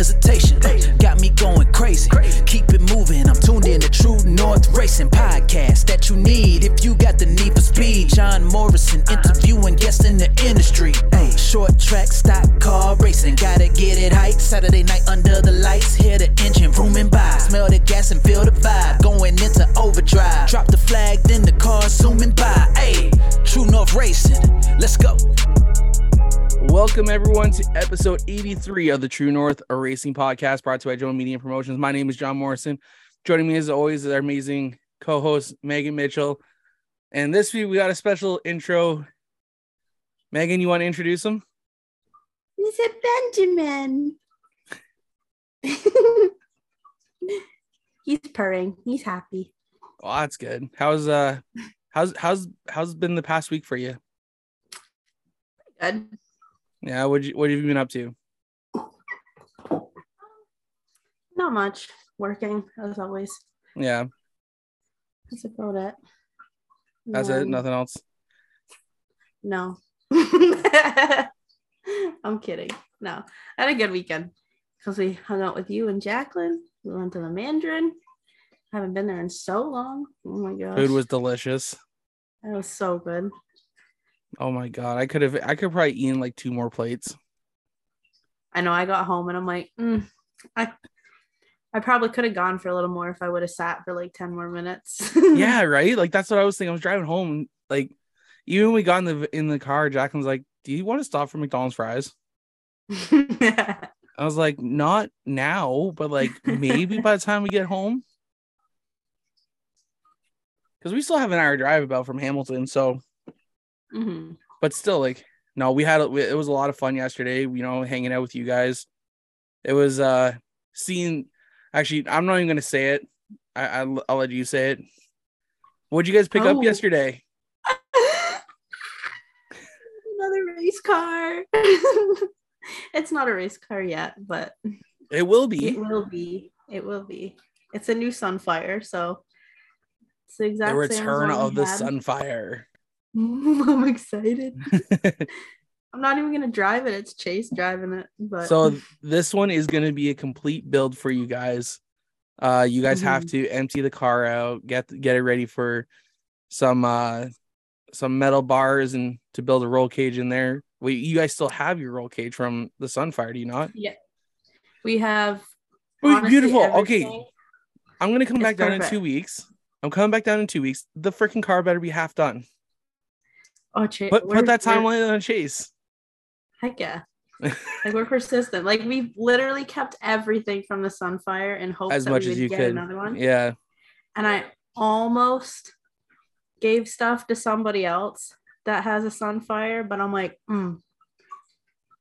hesitation. Got me going crazy. Keep it moving. I'm tuned in to True North Racing podcast that you need if you got the need for speed. John Morrison interviewing guests in the industry. Short track, stock car racing. Gotta get it hype. Saturday night under the lights. Hear the engine rooming by. Smell the gas and feel the vibe. Going into overdrive. Drop the flag, then the car zooming by. Hey, True North Racing. Let's go. Welcome everyone to episode 83 of the True North a Racing Podcast brought to you by Jomo Media Promotions. My name is John Morrison. Joining me as always is our amazing co-host Megan Mitchell. And this week we got a special intro. Megan, you want to introduce him? He's a Benjamin. He's purring. He's happy. Oh, that's good. How's uh how's how's how's been the past week for you? Good. Yeah, what you what have you been up to? Not much. Working as always. Yeah, That's about it. that's it. Nothing else. No. I'm kidding. No. I had a good weekend because we hung out with you and Jacqueline. We went to the Mandarin. Haven't been there in so long. Oh my gosh. Food was delicious. It was so good. Oh my god, I could have I could probably eaten like two more plates. I know I got home and I'm like, mm, I I probably could have gone for a little more if I would have sat for like 10 more minutes. yeah, right. Like that's what I was thinking. I was driving home, like even when we got in the in the car, Jacqueline's like, "Do you want to stop for McDonald's fries?" I was like, "Not now, but like maybe by the time we get home." Because we still have an hour drive about from Hamilton, so Mhm. but still, like, no, we had it was a lot of fun yesterday. You know, hanging out with you guys. It was uh seeing. Actually, I'm not even gonna say it. I, I I'll let you say it. What'd you guys pick Oh. up yesterday? Another race car. it's not a race car yet, but It will be. it will be. It will be. It's a new Sunfire, so it's the exact the return of the. Sunfire. I'm excited. I'm not even gonna drive it. It's Chase driving it. But so this one is going to be a complete build for you guys. Uh, you guys have to empty the car out, get get it ready for some uh some metal bars and to build a roll cage in there. Wait, you guys still have your roll cage from the Sunfire, do you not? yeah, we have. Honestly beautiful. Okay. I'm gonna come It's back down in two weeks. I'm coming back down in two weeks. The freaking car better be half done. Oh, Chase. Put put that timeline on Chase. Heck yeah. like we're persistent. Like we've literally kept everything from the Sunfire in hopes As that much we as would you get could. another one. Yeah. And I almost gave stuff to somebody else that has a Sunfire, but I'm like, mm,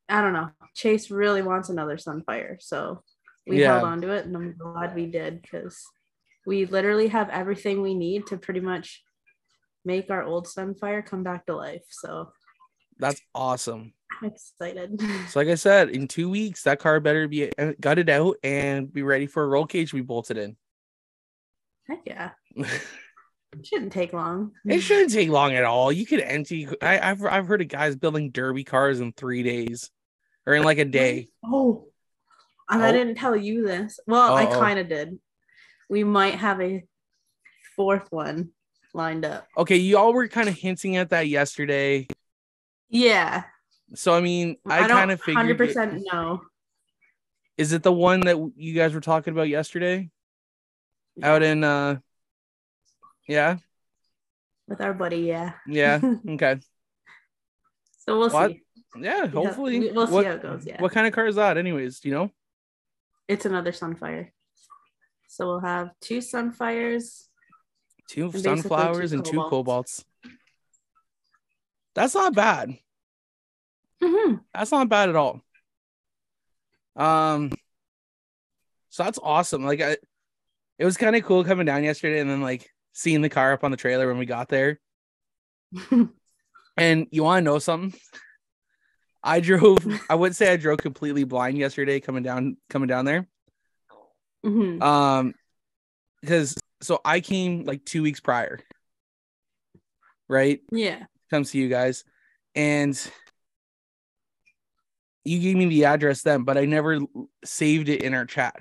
I don't know. Chase really wants another Sunfire, so we Yeah. held on to it, and I'm glad we did because we literally have everything we need to pretty much make our old Sunfire come back to life. So That's awesome. I'm excited. So, like I said, in two weeks, that car better be uh, gutted out and be ready for a roll cage we bolted in. Heck yeah. It shouldn't take long. it shouldn't take long at all. You could empty. I, I've I've heard of guys building derby cars in three days, or in like a day. Oh, and I Oh. didn't tell you this. Well, I Uh-oh. kind of did. We might have a fourth one lined up. Okay, you all were kind of hinting at that yesterday. Yeah, So I mean, I, don't kind of figured. hundred percent know. Is it the one that you guys were talking about yesterday out in? uh Yeah, with our buddy. Yeah. yeah. Okay. So we'll What? see. Yeah. Hopefully. we- we'll see what, how it goes, yeah. What kind of car is that, anyways? Do you know? It's another Sunfire. So we'll have two Sunfires. Two two Sunfires and two cobalts. That's not bad. hmm That's not bad at all. Um, so that's awesome. Like, I, it was kind of cool coming down yesterday and then like seeing the car up on the trailer when we got there. And you want to know something? I drove. I wouldn't say I drove completely blind yesterday coming down coming down there. hmm Um, because so I came like two weeks prior, right? Yeah. Come see you guys, and you gave me the address then, but I never saved it in our chat.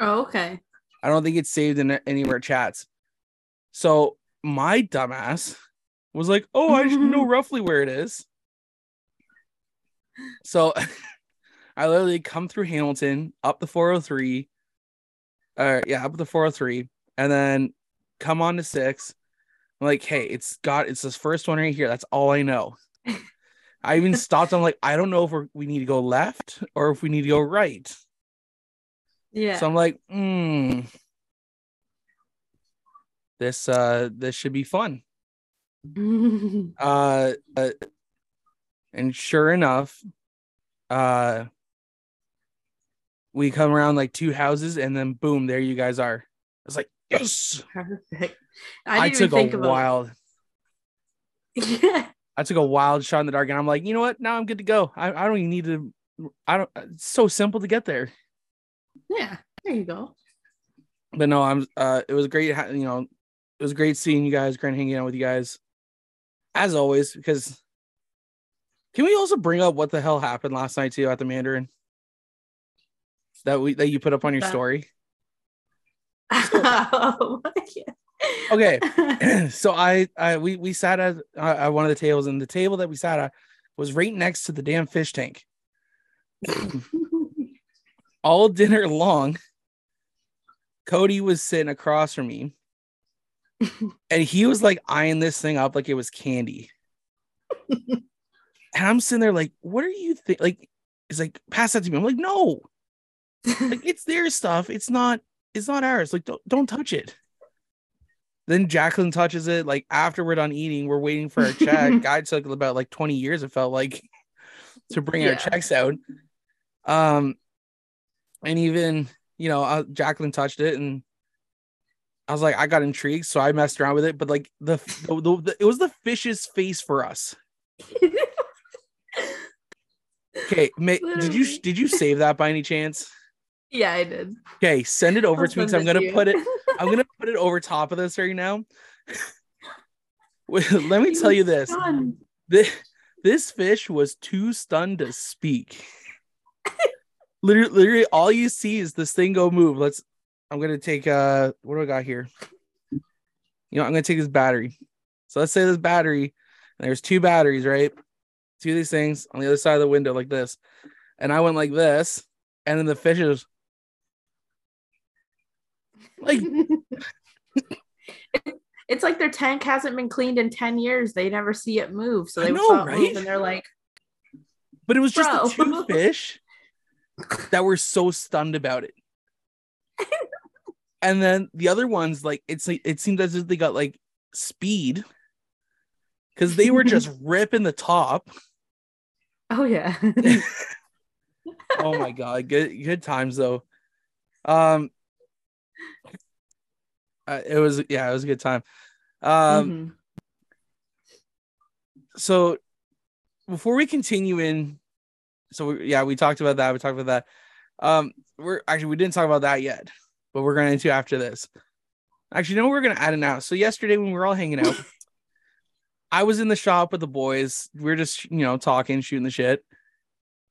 Oh, okay. I don't think it's saved in any of our chats. So my dumbass was like, "Oh, I should know roughly where it is." So I literally come through Hamilton, up the 403, uh, yeah, up the 403, and then come on to six. I'm like, "Hey, it's got it's this first one right here. That's all I know." I even stopped. I'm like, I don't know if we're, we need to go left or if we need to go right. Yeah. So I'm like, hmm, this uh this should be fun. Uh, uh and sure enough, uh we come around like two houses and then boom, there you guys are. I was like, yes. Perfect. I, I, took think a about wild Yeah. I took a wild shot in the dark and I'm like, you know what? Now I'm good to go. I, I don't even need to I don't it's so simple to get there. Yeah. There you go. but no, I'm uh it was great you know, it was great seeing you guys, great hanging out with you guys. As always, because can we also bring up what the hell happened last night too at the Mandarin? That we that you put up on your story. oh. Okay. so I I we we sat at uh, at one of the tables and the table that we sat at was right next to the damn fish tank. All dinner long, Cody was sitting across from me and he was like eyeing this thing up like it was candy. and I'm sitting there like, what are you think? Like, it's like, pass that to me. I'm like, no, like it's their stuff. It's not, it's not ours. Like, don't don't touch it. Then Jacqueline touches it. Like after we're done eating, we're waiting for our check. Guy took about like 20 years, it felt like, to bring our checks out. Um, and even you know, uh, Jacqueline touched it, and I was like, I got intrigued, so I messed around with it. But like the, the, the, the it was the fish's face for us. Okay, ma- did you did you save that by any chance? Yeah, I did. Okay, send it over I'll to me. 'cause send I'm gonna you. put it. I'm gonna put it over top of this right now. Let me He tell you this: stunned. this, this fish was too stunned to speak. literally, literally, all you see is this thing go move. Let's. I'm gonna take. Uh, what do I got here? You know, I'm gonna take this battery. So let's say this battery. There's two batteries, right? Two of these things on the other side of the window, like this. And I went like this, and then the fish is like it's like their tank hasn't been cleaned in 10 years. They never see it move. So they know, saw it right? move and they're like, But it was just the two fish that were so stunned about it. and then the other ones, like it's like it seemed as if they got like speed because they were just ripping the top. oh, yeah. Oh my god, good good times though. Um, uh, it was yeah, it was a good time. Um, Mhm. so before we continue in so we, yeah we talked about that we talked about that. Um we're actually we didn't talk about that yet but we're going into after this. Actually no we're going to add it now? So yesterday when we were all hanging out i was in the shop with the boys. We are just you know talking shooting the shit.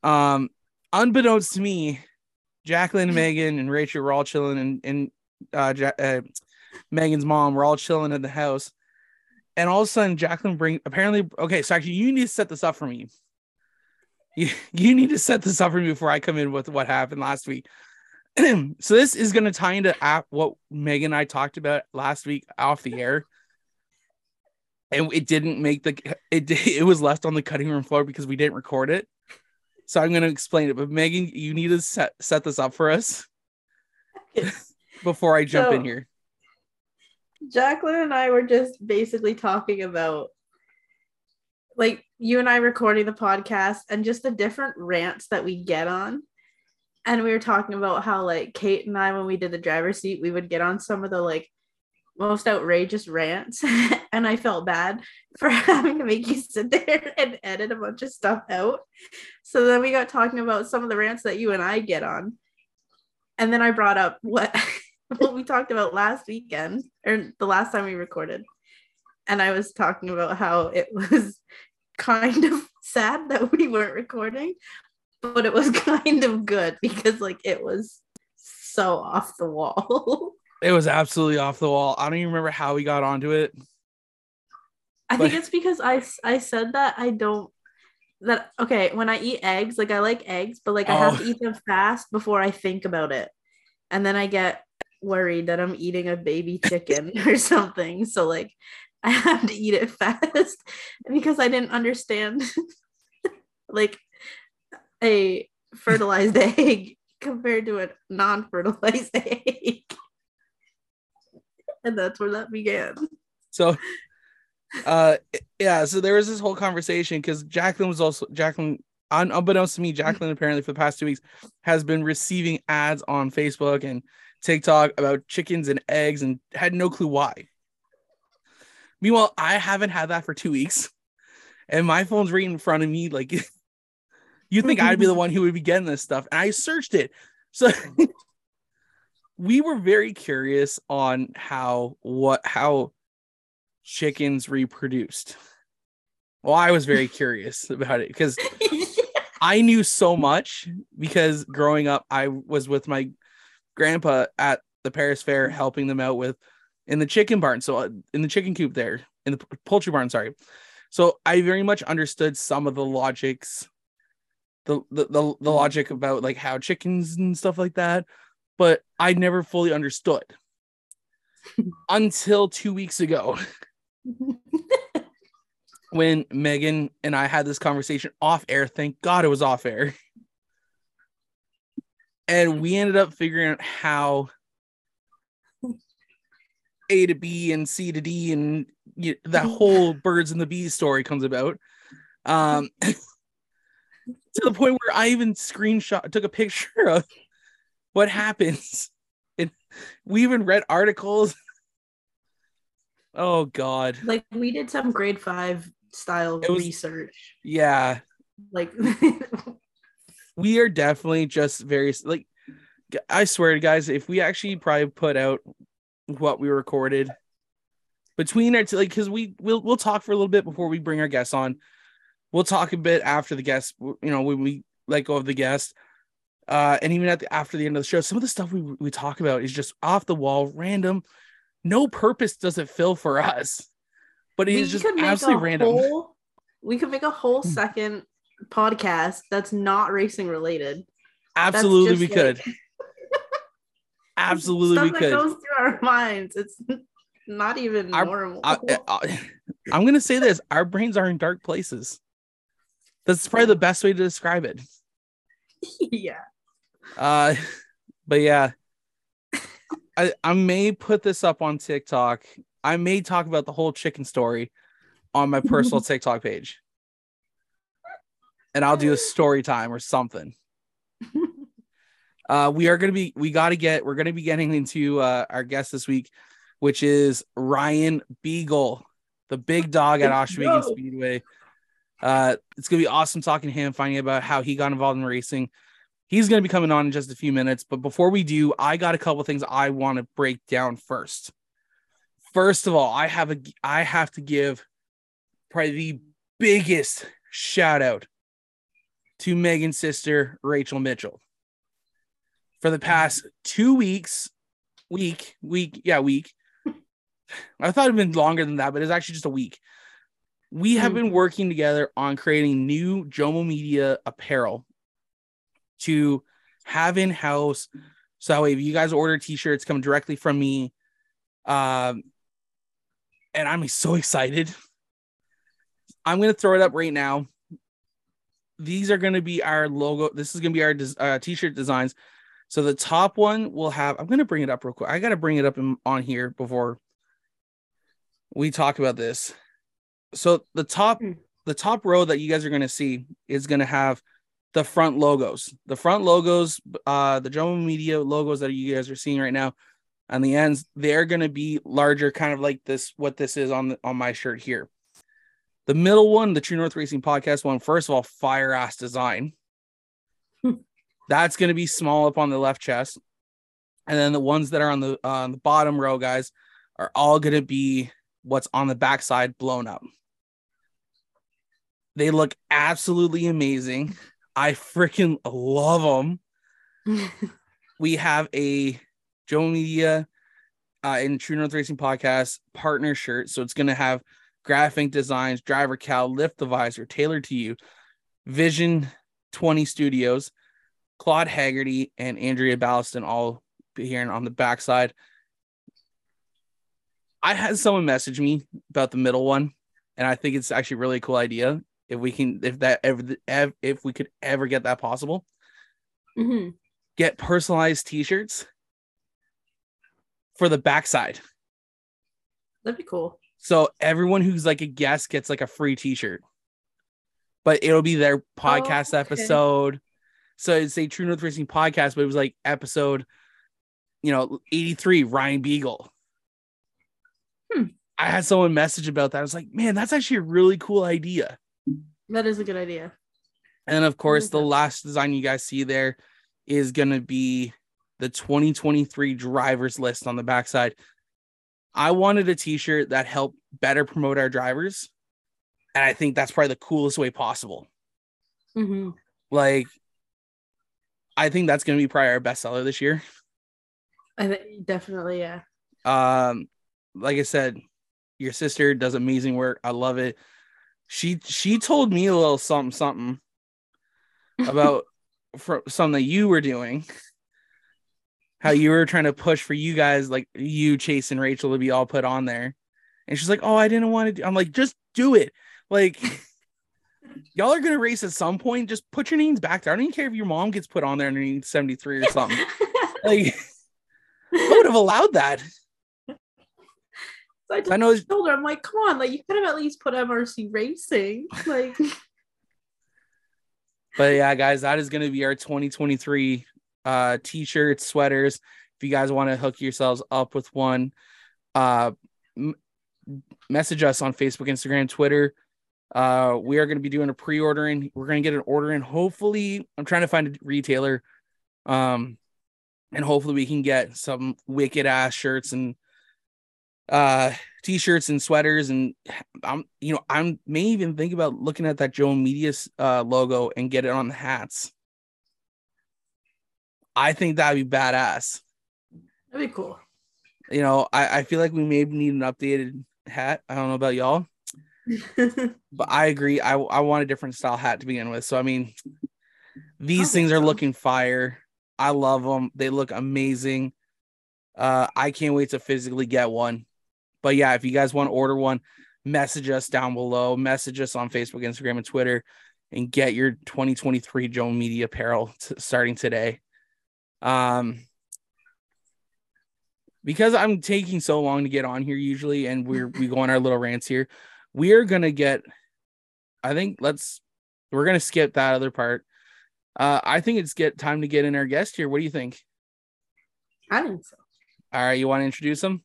Um unbeknownst to me jacqueline megan and rachel were all chilling and and uh, ja- uh megan's mom were all chilling in the house and all of a sudden Jacqueline bring apparently okay, so actually you need to set this up for me. You, you need to set this up for me before I come in with what happened last week. so this is going to tie into app what Megan and I talked about last week off the air. And it didn't make the it it was left on the cutting room floor because we didn't record it. So I'm going to explain it, but Megan, you need to set set this up for us before I jump in here. Jacqueline and I were just basically talking about like you and I recording the podcast and just the different rants that we get on. And we were talking about how like Kate and I, when we did the driver's seat, we would get on some of the like most outrageous rants. and I felt bad for having to make you sit there and edit a bunch of stuff out. So then we got talking about some of the rants that you and I get on. And then I brought up what what we talked about last weekend or the last time we recorded. And I was talking about how it was kind of sad that we weren't recording, but it was kind of good because like it was so off the wall. It was absolutely off the wall. I don't even remember how we got onto it. I But- think it's because I I said that I don't that okay when I eat eggs like I like eggs but like I have Oh. to eat them fast before I think about it and then I get worried that I'm eating a baby chicken or something so like I have to eat it fast because I didn't understand like a fertilized egg compared to a non-fertilized egg and that's where that began So, uh, yeah. So there was this whole conversation because Jacqueline was also Jacqueline. Unbeknownst to me, Jacqueline apparently for the past two weeks has been receiving ads on Facebook and TikTok about chickens and eggs and had no clue why. Meanwhile, I haven't had that for two weeks, and my phone's right in front of me. Like, you think I'd be the one who would be getting this stuff? And I searched it, so we were very curious on how what how chickens reproduced. Well, I was very curious about it because I knew so much because growing up, I was with my grandpa at the Paris Fair helping them out with in the chicken barn. So, uh, in the chicken coop there, in the poultry barn, sorry. So, I very much understood some of the logics, the, the, the, the logic about like how chickens and stuff like that, but I never fully understood until two weeks ago when Megan and I had this conversation off air. Thank God it was off air. And we ended up figuring out how A to B and C to D and y- that whole birds and the bees story comes about. Um, to the point where I even screenshot took a picture of what happens. And we even read articles. Oh God. like we did some grade five style was- research Yeah. like we are definitely just very like I swear to guys, if we actually probably put out what we recorded between our t- like because we we'll we'll talk for a little bit before we bring our guests on. We'll talk a bit after the guest, you know, when we let go of the guest. Uh, and even at the after the end of the show, some of the stuff we we talk about is just off the wall, random, no purpose does it fill for us, but it is just absolutely random. whole- we could make a whole Hmm. second podcast that's not racing related Absolutely, we like- could. Absolutely, we stuff could. that goes through our minds it's not even Our- normal I, I, I'm gonna say this: our brains are in dark places. That's probably the best way to describe it. yeah Uh, but yeah, I I may put this up on TikTok. I may talk about the whole chicken story on my personal TikTok page, and I'll do a story time or something. Uh, we are gonna be we got to get we're gonna be getting into uh, our guest this week, which is Ryan Beagle, the big dog at Let's Speedway. Uh, it's gonna be awesome talking to him, finding out about how he got involved in racing. He's gonna be coming on in just a few minutes, but before we do, I got a couple things I want to break down first. First of all, I have a I have to give probably the biggest shout out to Megan's sister, Rachel Mitchell. For the past two weeks, week, week, yeah, week. I thought it'd been longer than that, but it's actually just a week. We have Hmm. been working together on creating new Jomo Media apparel to have in house. So if you guys order t-shirts, come directly from me. Um, and I'm so excited. I'm gonna throw it up right now. These are gonna be our logo. This is gonna be our uh, t-shirt designs. So the top one will have. I'm gonna bring it up real quick. I gotta bring it up in, on here before we talk about this. So the top, Hmm. the top row that you guys are gonna see is gonna have the front logos. The front logos, uh, the Jomo Media logos that you guys are seeing right now, on the ends, they're gonna be larger, kind of like this. What this is on the, on my shirt here. The middle one, the True North Racing Podcast one, first of all, fire ass design. That's going to be small up on the left chest. And then the ones that are on the uh, on the bottom row, guys, are all going to be what's on the backside blown up. They look absolutely amazing. I freaking love them. we have a Jomo Media uh, and True North Racing Podcast partner shirt. So it's going to have graphic designs, driver cal, lift the visor, tailored to you. Vision 20 Studios, Claude Haggerty, and Andrea Ballaston all here on the backside. I had someone message me about the middle one, and I think it's actually a really cool idea. If we can, if that ever, if we could ever get that possible, Mhm. get personalized T-shirts for the backside. That'd be cool. So everyone who's like a guest gets like a free T-shirt, but it'll be their podcast okay. episode. So it's a True North Racing podcast, but it was like episode, you know, eighty three. Ryan Beagle. Hmm. I had someone message about that. I was like, man, that's actually a really cool idea. That is a good idea. And of course, the last design you guys see there is going to be the 2023 drivers list on the backside. I wanted a t shirt that helped better promote our drivers. And I think that's probably the coolest way possible. hmm Like, I think that's going to be probably our bestseller this year. I think definitely, yeah. Um, like I said, your sister does amazing work. I love it. She she told me a little something something about for something that you were doing. How you were trying to push for you guys, like you, Chase, and Rachel, to be all put on there. And she's like, "Oh, I didn't want to." Do-. I'm like, "Just do it." Like, y'all are gonna race at some point. Just put your names back there. I don't even care if your mom gets put on there underneath 73 or something. like, I would have allowed that. So I just I know. told her, I'm like, come on, like you could have at least put MRC racing. Like But yeah, guys, that is going to be our 2023 uh t-shirts, sweaters. If you guys want to hook yourselves up with one, uh m- message us on Facebook, Instagram, Twitter. Uh we are going to be doing a pre-ordering. We're going to get an order in. Hopefully, I'm trying to find a retailer. Um and hopefully we can get some wicked ass shirts and uh t-shirts and sweaters and I'm you know I'm may even think about looking at that Jomo Media uh logo and get it on the hats. I think that'd be badass. that'd be cool. You know, I, I feel like we may need an updated hat. I don't know about y'all, but I agree. I I want a different style hat to begin with. So I mean, these things are looking fire. I love them. They look amazing. Uh, I can't wait to physically get one. But yeah, if you guys want to order one, message us down below. Message us on Facebook, Instagram, and Twitter, and get your 2023 Jomo Media apparel t- starting today. Um, because I'm taking so long to get on here usually, and we're we go on our little rants here. We are gonna get. I think let's. We're gonna skip that other part. Uh, I think it's get time to get in our guest here. What do you think? I think so. All right, you want to introduce them?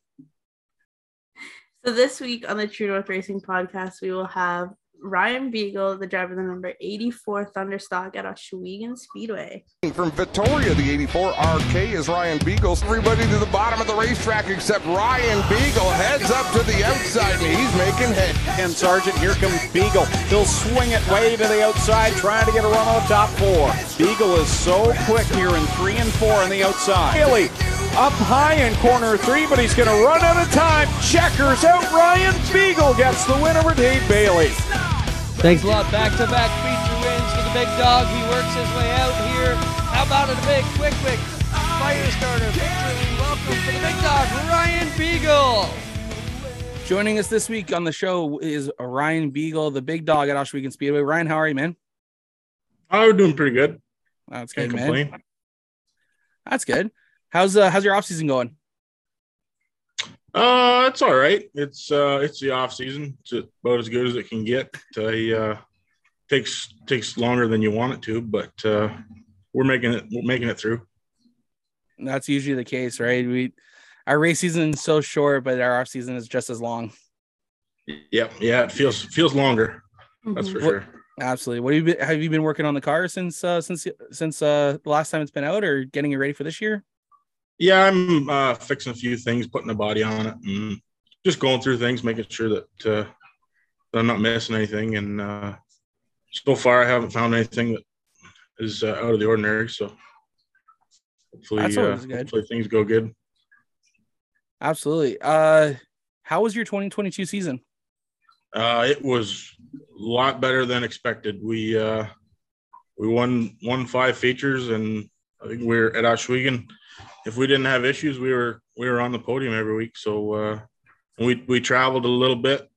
So this week on the True North Racing podcast, we will have Ryan Beagle, the driver of the number 84 Thunderstock at Ohsweken Speedway. From Victoria, the 84 RK is Ryan Beagle. Everybody to the bottom of the racetrack except Ryan Beagle heads up to the outside and he's making head. And Sargent, here comes Beagle. He'll swing it way to the outside, trying to get a run on the top four. Beagle is so quick here in three and four on the outside. Bailey up high in corner three, but he's going to run out of time. Checkers out. Ryan Beagle gets the win over Dave Bailey. Thanks a lot. Back to back feature wins for the big dog. He works his way out here. How about a big quick quick fire starter victory? Welcome for the big dog, Ryan Beagle. Joining us this week on the show is Ryan Beagle, the big dog at Ohsweken Speedway. Ryan, how are you, man? I'm doing pretty good. That's Can't good, man. complain. That's good. How's uh how's your off season going? Uh, it's all right. It's uh, it's the off season. It's about as good as it can get. Uh, uh, takes takes longer than you want it to, but uh, we're making it we're making it through. That's usually the case, right? We our race season is so short, but our off season is just as long. Yep, yeah, it feels feels longer. That's Mhm. for What- sure. Absolutely. What have you been, have you been working on the car since uh since since uh the last time it's been out or getting it ready for this year? Yeah, I'm uh, fixing a few things, putting a body on it, and just going through things, making sure that uh, that I'm not missing anything, and uh, so far I haven't found anything that is uh, out of the ordinary. So hopefully, uh, hopefully things go good. Absolutely. Uh, how was your 2022 season? Uh, it was a lot better than expected. We uh, we won won five features, and I think we are at Ohsweken. If we didn't have issues, we were we were on the podium every week. So uh, we we traveled a little bit.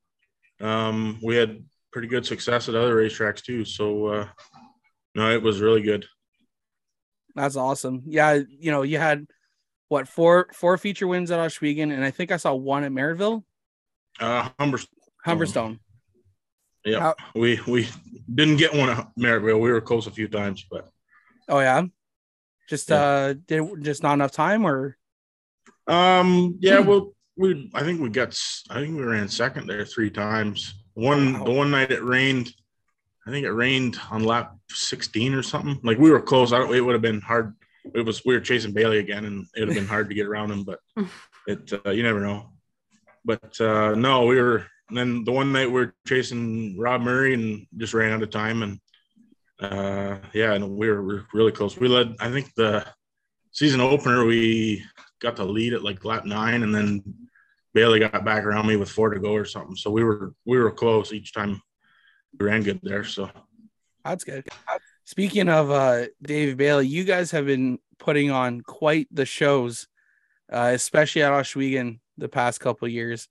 Um, we had pretty good success at other racetracks too. So uh, no, it was really good. That's awesome. Yeah, you know, you had what four four feature wins at Ohsweken, and I think I saw one at Merrittville, Uh, Humber, Humberstone. yeah, How- we we didn't get one at Merrittville. We were close a few times, but Oh yeah, just Yeah. uh, did just not enough time, or Um. Yeah. Hmm. Well, we. I think we got. I think we ran second there three times. One. Wow. The one night it rained. I think it rained on lap sixteen or something. Like we were close. I don't. It would have been hard. It was. We were chasing Bailey again, and it would have been hard to get around him. But it. Uh, you never know. But uh, no, we were. And then the one night we were chasing Rob Murray and just ran out of time. And uh, yeah, and we were, we were really close. We led. I think the season opener we got the lead at like lap nine, and then Bailey got back around me with four to go or something. So we were we were close each time. We ran good there. So that's good. Speaking of uh, Dave Bailey, you guys have been putting on quite the shows, uh, especially at Ohsweken the past couple years.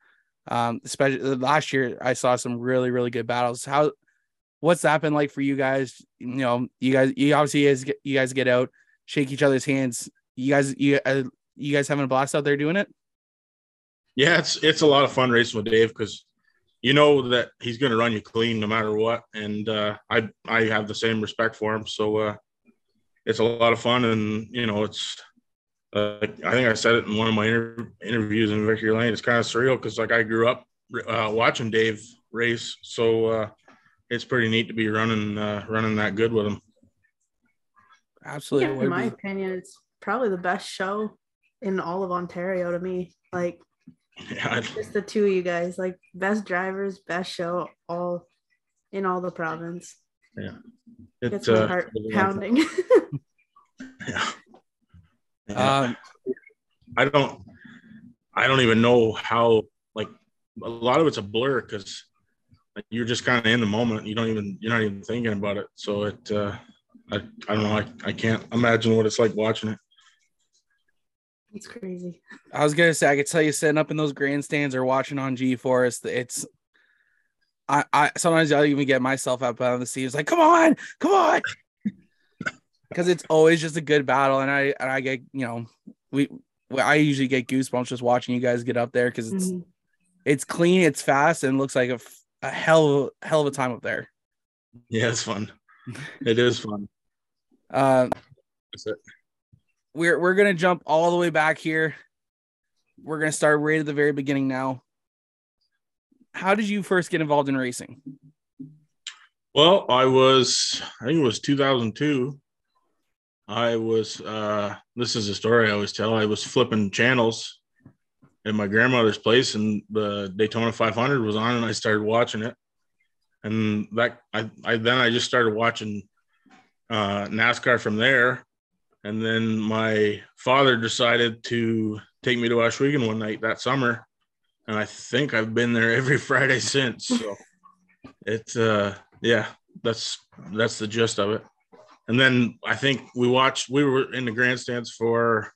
Um, especially last year, I saw some really really good battles. How what's that been like for you guys? You know, you guys, you obviously guys you guys get out, shake each other's hands. You guys, you uh, you guys having a blast out there doing it? yeah, it's it's a lot of fun racing with Dave because you know that he's going to run you clean no matter what, and uh, I I have the same respect for him. So uh, it's a lot of fun, and you know it's. Uh, I think I said it in one of my inter- interviews in Victory Lane. It's kind of surreal because like I grew up uh, watching Dave race, so uh, it's pretty neat to be running uh, running that good with them. Absolutely. Yeah, in my opinion, it's probably the best show in all of Ontario to me. Like Yeah, just the two of you guys, like best drivers, best show, all in all the province. Gets it's my uh, heart really pounding. Yeah. Yeah. Um, I don't I don't even know how like a lot of it's a blur because like, you're just kind of in the moment. You don't even you're not even thinking about it. So it uh I, I don't know. I, I can't imagine what it's like watching it. it's crazy. I was gonna say I could tell you sitting up in those grandstands or watching on G-Force, it's I, I sometimes I'll even get myself up on the seat. It's like, come on, come on. Because it's always just a good battle, and I and I get you know we I usually get goosebumps just watching you guys get up there because it's Mhm. it's clean, it's fast, and looks like a, f- a hell of, hell of a time up there. Yeah, it's fun. It is fun. Uh, That's it. we're we're gonna jump all the way back here. We're gonna start right at the very beginning now. How did you first get involved in racing? Well, I was, I think it was 2002. I was, uh, this is a story I always tell. I was flipping channels at my grandmother's place, and the Daytona 500 was on, and I started watching it. And that, I, I then I just started watching uh, NASCAR from there. And then my father decided to take me to Ohsweken one night that summer. And I think I've been there every Friday since. So it's, uh, yeah, that's that's the gist of it. And then I think we watched. We were in the grandstands for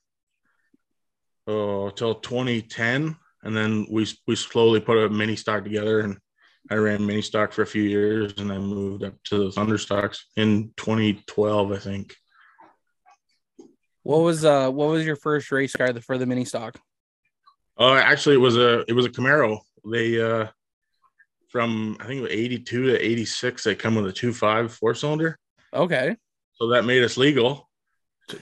oh till 2010, and then we we slowly put a mini stock together, and I ran mini stock for a few years, and then moved up to the Thunder stocks in 2012, I think. What was uh what was your first race car for the mini stock? Oh, actually, it was a it was a Camaro. They uh from I think it was 82 to 86. They come with a two five four cylinder. Okay. so that made us legal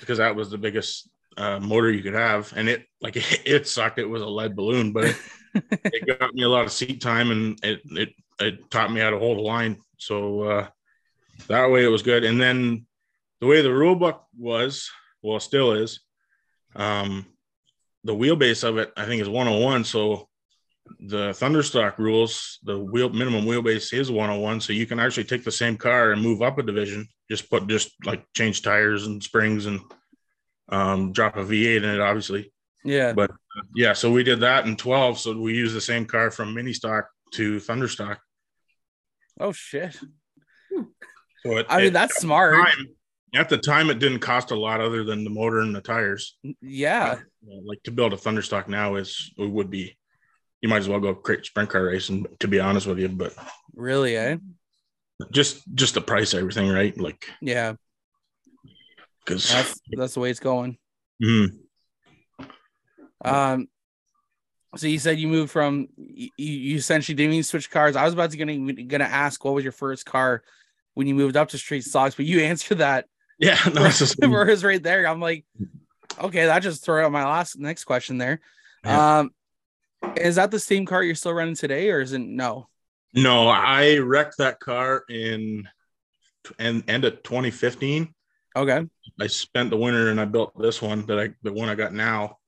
because that was the biggest uh, motor you could have. And it like it, it sucked. It was a lead balloon but it, it got me a lot of seat time and it, it it taught me how to hold a line. So uh, that way it was good. And then the way the rule book was well still is um the wheelbase of it i think is 101 so the Thunderstock rules, the wheel minimum wheelbase is 101, so you can actually take the same car and move up a division. Just put just like change tires and springs and um, drop a V8 in it, obviously. Yeah. But uh, yeah, so we did that in 12. So we used the same car from mini stock to Thunderstock. oh shit. So it, I mean, it- that's smart. time, at the time, it didn't cost a lot other than the motor and the tires. Yeah. Uh, Like to build a Thunderstock now is it would be. You might as well go create sprint car racing, to be honest with you. But Really, eh? just just the price, everything, right? Like Yeah. Because That's that's the way it's going. Mhm. Um, so you said you moved from you, you essentially didn't even switch cars. I was about to gonna gonna ask what was your first car when you moved up to street stocks, but you answered that yeah, no, it's just, right there. I'm like, okay, that just throw out my last next question there. Um, is that the same car you're still running today, or is it no? no, I wrecked that car in and end of 2015. Okay, I spent the winter and I built this one that I the one I got now.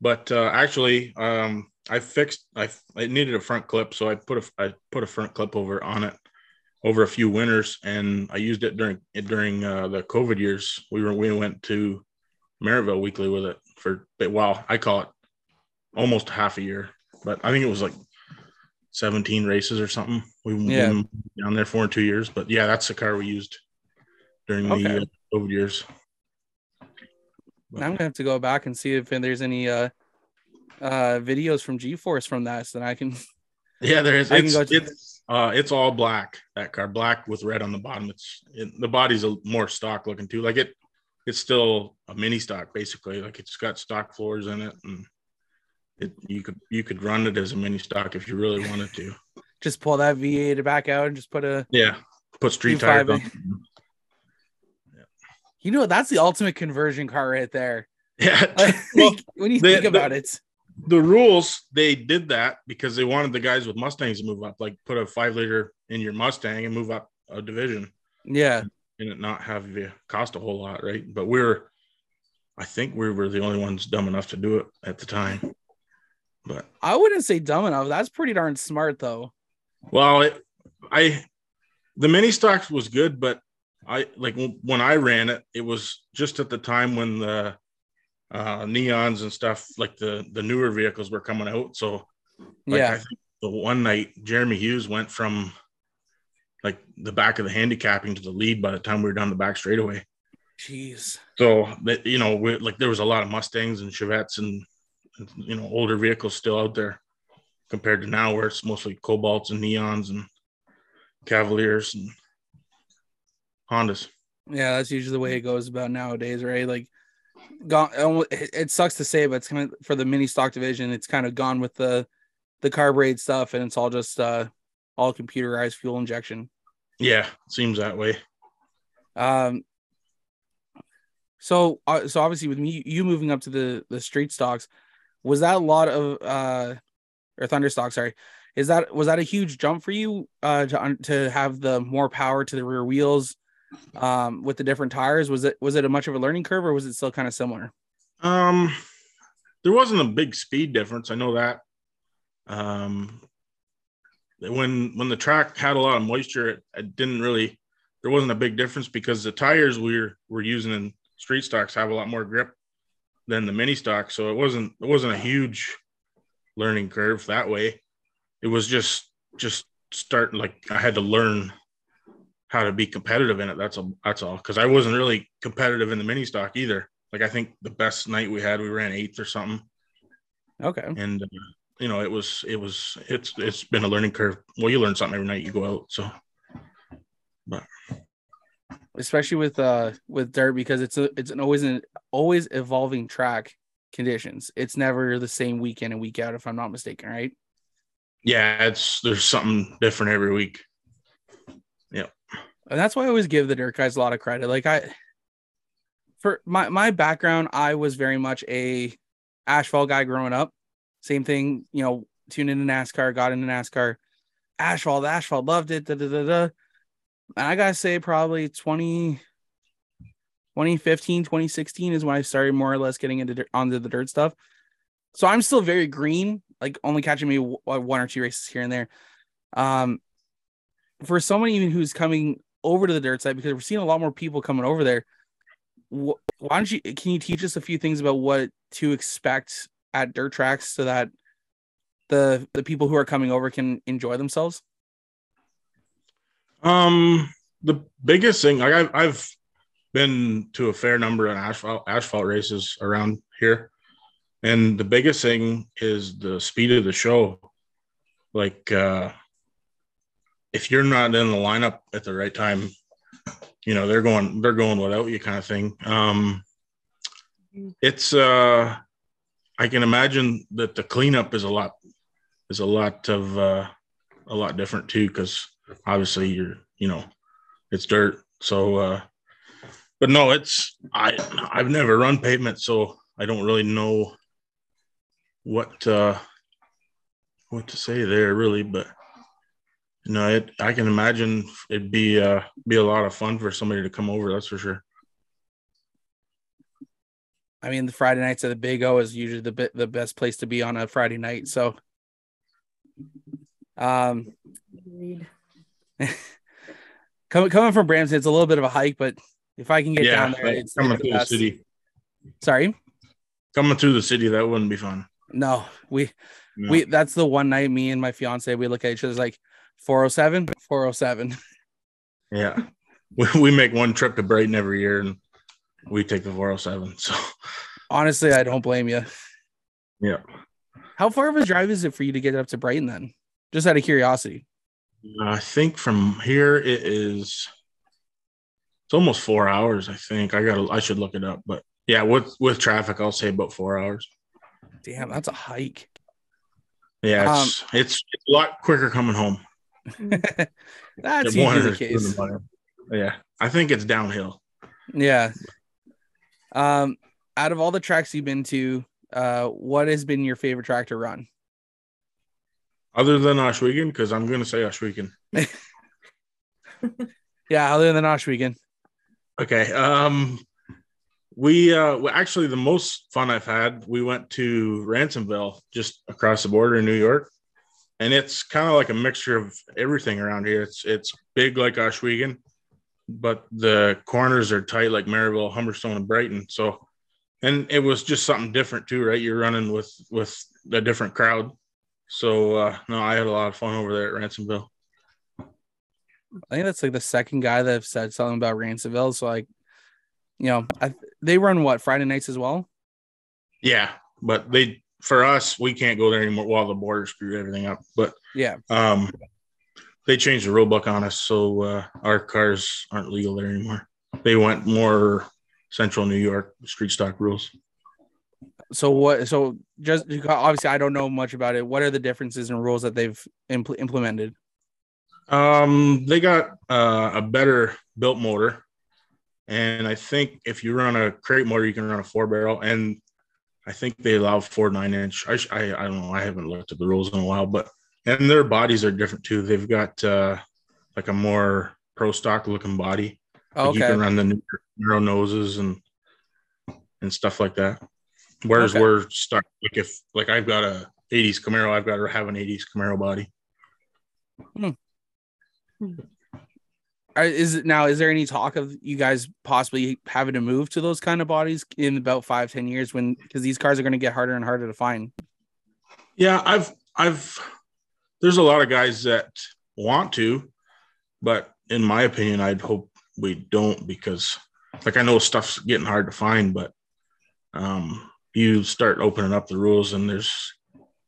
But uh, actually, um, I fixed I it needed a front clip, so I put a I put a front clip over on it over a few winters, and I used it during during uh, the COVID years. We were we went to Maryville weekly with it for well, I call it almost half a year, but I think it was like 17 races or something. We Yeah. went down there for two years, but yeah, that's the car we used during the Uh, COVID years. now I'm gonna have to go back and see if there's any uh uh videos from G-Force from that, so that I can. Yeah, there is. I can It's go to- it's uh it's all black. That car, black with red on the bottom. It's it, the body's a more stock looking too. Like it, it's still a mini stock basically. Like it's got stock floors in it, and it you could you could run it as a mini stock if you really wanted to. just pull that V8 back out and just put a Yeah, put street Q5 tires on. You know that's the ultimate conversion car right there Yeah, like, Well, when you the- think the- about it the rules they did that because they wanted the guys with Mustangs to move up. Like put a five liter in your Mustang and move up a division. yeah and it not have you cost a whole lot, right? But we're I think we were the only ones dumb enough to do it at the time. But i wouldn't say dumb enough that's pretty darn smart though well, it, I, the mini stocks was good, but I like when- I ran it, it was just at the time when the uh, neons and stuff, like the the newer vehicles were coming out. So like, yeah I think the one night Jeremy Hughes went from like the back of the handicapping to the lead by the time we were down the back straightaway. jeez So that you know, we, like there was a lot of Mustangs and Chevettes and and, you know older vehicles still out there compared to now where it's mostly Cobalts and Neons and Cavaliers and Hondas. yeah that's usually the way it goes about nowadays right like gone it sucks to say but it's kind of for the mini stock division it's kind of gone with the the carbureted stuff and it's all just uh all computerized fuel injection Yeah, seems that way. Um. So, uh, so obviously, with me, you moving up to the the street stocks, was that a lot of uh, or thunder stock? Sorry, is that was that a huge jump for you uh to to have the more power to the rear wheels, um, with the different tires? Was it was it a much of a learning curve, or was it still kind of similar? Um, there wasn't a big speed difference. I know that. Um, when when the track had a lot of moisture, it, it didn't really. There wasn't a big difference because the tires we were were using in street stocks have a lot more grip than the mini stock, so it wasn't it wasn't a huge learning curve that way. It was just just starting like I had to learn how to be competitive in it. That's a that's all because I wasn't really competitive in the mini stock either. Like I think the best night we had, we ran eighth or something, Okay, and uh, you know it was it was it's it's been a learning curve. Well, you learn something every night you go out. So but especially with uh with dirt because it's a it's an always an always evolving track conditions. It's never the same week in and week out, if I'm not mistaken, right? yeah, it's there's something different every week. And that's why I always give the dirt guys a lot of credit. Like I, for my my background, I was very much a asphalt guy growing up. Same thing, you know, tuned into NASCAR, got into NASCAR, asphalt, asphalt, loved it. Da, da, da, da. And I gotta say, probably 20, 2015, 2016 is when I started more or less getting into onto the dirt stuff. So I'm still very green like only catching me one or two races here and there. Um, for someone even who's coming over to the dirt side, because we're seeing a lot more people coming over there. wh- Why don't you? Can you teach us a few things about what to expect at dirt tracks so that the the people who are coming over can enjoy themselves? Um, the biggest thing, like I've, I've been to a fair number of asphalt asphalt races around here, and the biggest thing is the speed of the show. Like, uh, if you're not in the lineup at the right time, you know they're going they're going without you, kind of thing. Um, it's uh, I can imagine that the cleanup is a lot is a lot of uh, a lot different too because obviously you're you know it's dirt so uh but no it's i i've never run pavement so i don't really know what uh what to say there really but you know it i can imagine it'd be uh be a lot of fun for somebody to come over that's for sure I mean, the Friday nights at the Big O is usually the the best place to be on a Friday night. So, um, coming coming from Brampton, it's a little bit of a hike, but if I can get yeah down there, it's, coming it's the through the best. city Sorry, coming through the city that wouldn't be fun no, we No. we that's the one night me and my fiance we look at each other's like 407, 407. yeah we, we make one trip to brighton every year and we take the 407 so Honestly, I don't blame you. yeah How far of a drive is it for you to get up to Brighton then? Just out of curiosity. I think from here it is it's almost four hours, I think. I gotta I should look it up, but yeah, with with traffic, I'll say about four hours. Damn, that's a hike. Yeah, it's it's, it's a lot quicker coming home. that's The one usually the case. the. Yeah, I think it's downhill. Yeah. Um, out of all the tracks you've been to, uh, what has been your favorite track to run? Other than Ohsweken, because I'm gonna say Ohsweken. Yeah, other than Ohsweken. Okay. Um we uh well, actually the most fun I've had, we went to Ransomville just across the border in New York. And it's kind of like a mixture of everything around here. It's it's big like Ohsweken, but the corners are tight like Merrittville, Humberstone, and Brighton. So and it was just something different too, right? You're running with with a different crowd. So uh no, I had a lot of fun over there at Ransomville. I think that's like the second guy that have said something about Ransomville. So like, you know, I, they run what Friday nights as well. Yeah, but they for us, we can't go there anymore while the border screwed everything up. But Yeah. um they changed the rule book on us, so uh, our cars aren't legal there anymore. They went more central New York street stock rules. So what? So just obviously, I don't know much about it. What are the differences and rules that they've impl- implemented? Um, they got uh, a better built motor, and I think if you run a crate motor, you can run a four barrel, and I think they allow four nine inch. I, I I don't know. I haven't looked at the rules in a while, but and their bodies are different too. They've got uh, like a more pro stock looking body. Like You can run the new- narrow noses and and stuff like that. Whereas Okay. we're stuck. Like if like I've got a '80s Camaro, I've got to have an '80s Camaro body. Are- Is it now? Is there any talk of you guys possibly having to move to those kind of bodies in about five, ten years when because these cars are going to get harder and harder to find? Yeah, I've I've there's a lot of guys that want to, but in my opinion, I'd hope we don't because like I know stuff's getting hard to find, but um you start opening up the rules and there's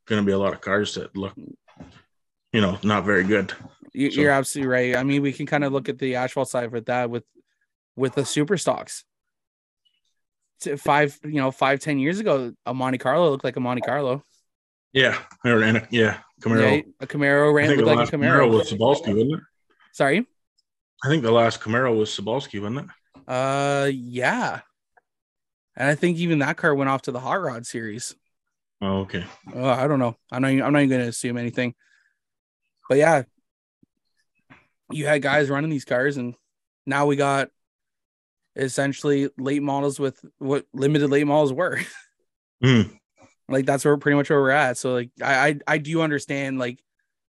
gonna be a lot of cars that look you know not very good. You're absolutely right. I mean, we can kind of look at the asphalt side with that with with the super stocks. Five, you know, five ten years ago, a Monte Carlo looked like a Monte Carlo. Yeah, or and a, yeah, Camaro. Yeah, a Camaro ran looked like a Camaro. Camaro. was Sabalski, wasn't it? Sorry. I think the last Camaro was Sabalski, wasn't it? Uh, yeah. And I think even that car went off to the hot rod series. Oh, okay. Oh, I don't know. I'm not. even- I'm not even going to assume anything. But yeah, you had guys running these cars, and now we got essentially late models with what limited late models were. Hmm. Like that's where pretty much where we're at. So like I I, I do understand like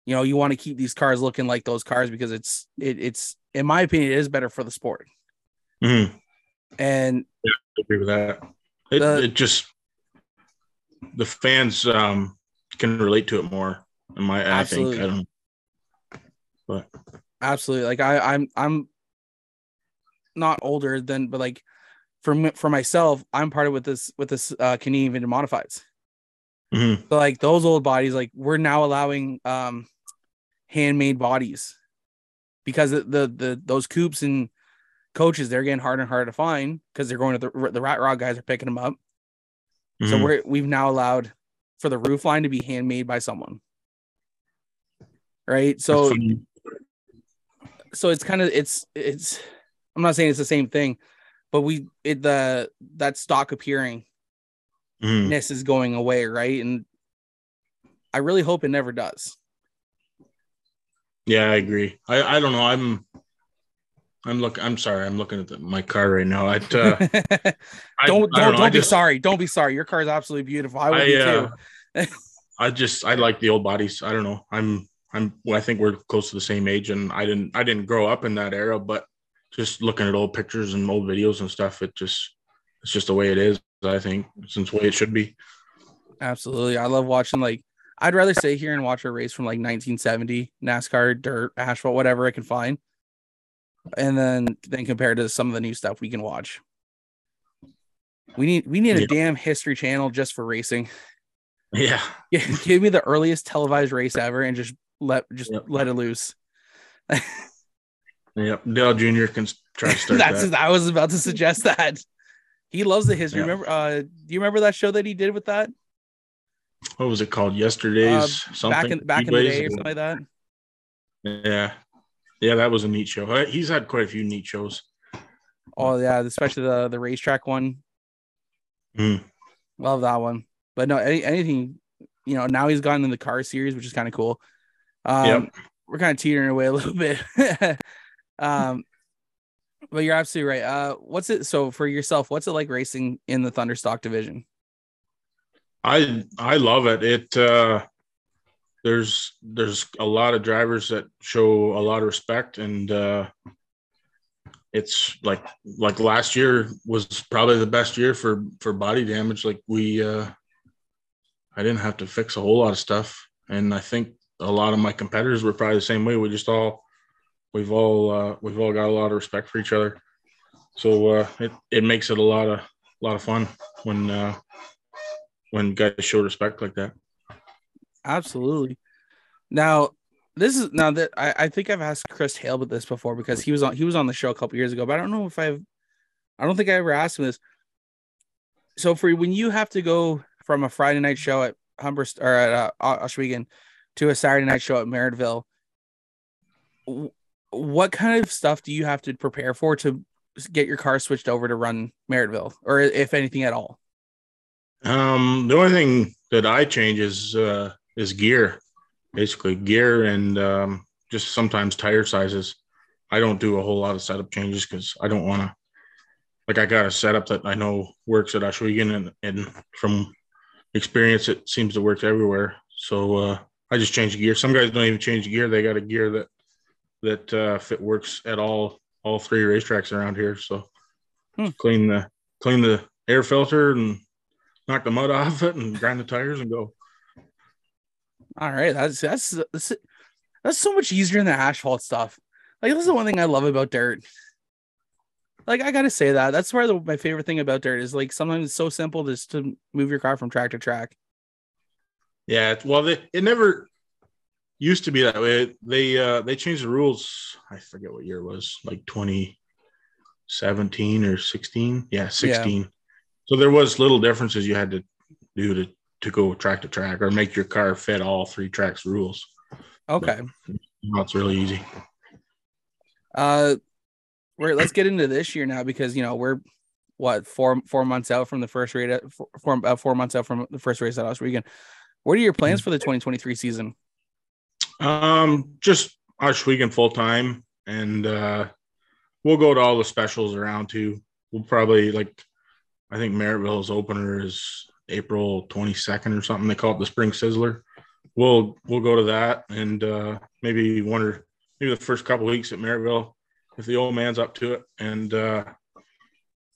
you know you want to keep these cars looking like those cars because it's it, it's in my opinion it is better for the sport. Mhm. And I agree with that. It, The- it just the fans um can relate to it more. In my, I think I don't. But absolutely like I I'm I'm not older than but like for me, for myself I'm part of with this with this uh Canadian Vintage Modifieds. mhm. So like those old bodies, like we're now allowing um handmade bodies because the the, the those coops and coaches they're getting harder and harder to find because they're going to the the rat rod guys are picking them up. So Mhm. we're we've now allowed for the roof line to be handmade by someone. Right. So. So it's kind of it's it's I'm not saying it's the same thing, but we it the that stock appearing Mhm. ness is going away, right? And I really hope it never does. Yeah, I agree. I, I don't know. I'm I'm look. I'm sorry. I'm looking at the, my car right now. I, uh, don't I, don't I don't, be just- sorry. Don't be sorry. Your car is absolutely beautiful. I would I, be uh, too. I just I like the old bodies. I don't know. I'm I'm well, I think we're close to the same age, and I didn't I didn't grow up in that era, but just looking at old pictures and old videos and stuff, it just it's just the way it is. I think since the way it should be. Absolutely. I love watching like I'd rather stay here and watch a race from like 1970 NASCAR, dirt, asphalt, whatever I can find. And then then compared to some of the new stuff we can watch. We need we need a Yeah. damn history channel just for racing. Yeah, give me the earliest televised race ever and just let just Yep. let it loose. yep. Dale Jr. can try to start That's that. I was about to suggest that. He loves the history. Yeah. Remember uh do you remember that show that he did with that? What was it called? Yesterday's something. back in back in the day or something like that. Yeah, yeah, that was a neat show. Uh, He's had quite a few neat shows. Oh yeah, especially the the racetrack one. Mm. Love that one. But no, any, anything, you know, now he's gotten in the car series, which is kind of cool. Um, Yep. we're kind of teetering away a little bit. um, but you're absolutely right. Uh, what's it? So for yourself, what's it like racing in the Thunderstock division? I I love it. It uh there's there's a lot of drivers that show a lot of respect and uh it's like like last year was probably the best year for for body damage like we uh I didn't have to fix a whole lot of stuff and I think a lot of my competitors were probably the same way we just all we've all uh we've all got a lot of respect for each other so uh it it makes it a lot of a lot of fun when uh when guys show respect like that. Absolutely. Now, this is now that I, I think I've asked Chris Hale about this before because he was on he was on the show a couple years ago, but I don't know if I've I don't think I ever asked him this. So for when you have to go from a Friday night show at Humberst or at uh, Ohsweken to a Saturday night show at Merrittville, what kind of stuff do you have to prepare for to get your car switched over to run Merrittville, or if anything at all? Um, the only thing that I change is uh, is gear, basically gear and um, just sometimes tire sizes. I don't do a whole lot of setup changes because I don't want to. Like I got a setup that I know works at Ohsweken, and, and from experience, it seems to work everywhere. So uh, I just change gear. Some guys don't even change gear; they got a gear that that uh, fit works at all all three racetracks around here. So Hmm. clean the clean the air filter and knock the mud off it and grind the tires and go. All right, that's that's that's, that's so much easier than the asphalt stuff. Like this is the one thing I love about dirt. Like I gotta say that that's where the, my favorite thing about dirt is. Like sometimes it's so simple just to move your car from track to track. Yeah, well, they, it never used to be that way. They uh, they changed the rules. I forget what year it was, like 2017 or 16. Yeah, 16. So there was little differences you had to do to to go track to track or make your car fit all three tracks rules. Okay, it's really easy. uh, we're let's get into this year now because you know we're what four four months out from the first race at four four, uh, four months out from the first race at Ohsweken. What are your plans for the 2023 season? Um, just Ohsweken full time, and uh, we'll go to all the specials around too. We'll probably like, I think Merrittville's opener is April 22nd or something. They call it the Spring Sizzler. We'll we'll go to that and uh, maybe one or maybe the first couple weeks at Merrittville if the old man's up to it. And uh,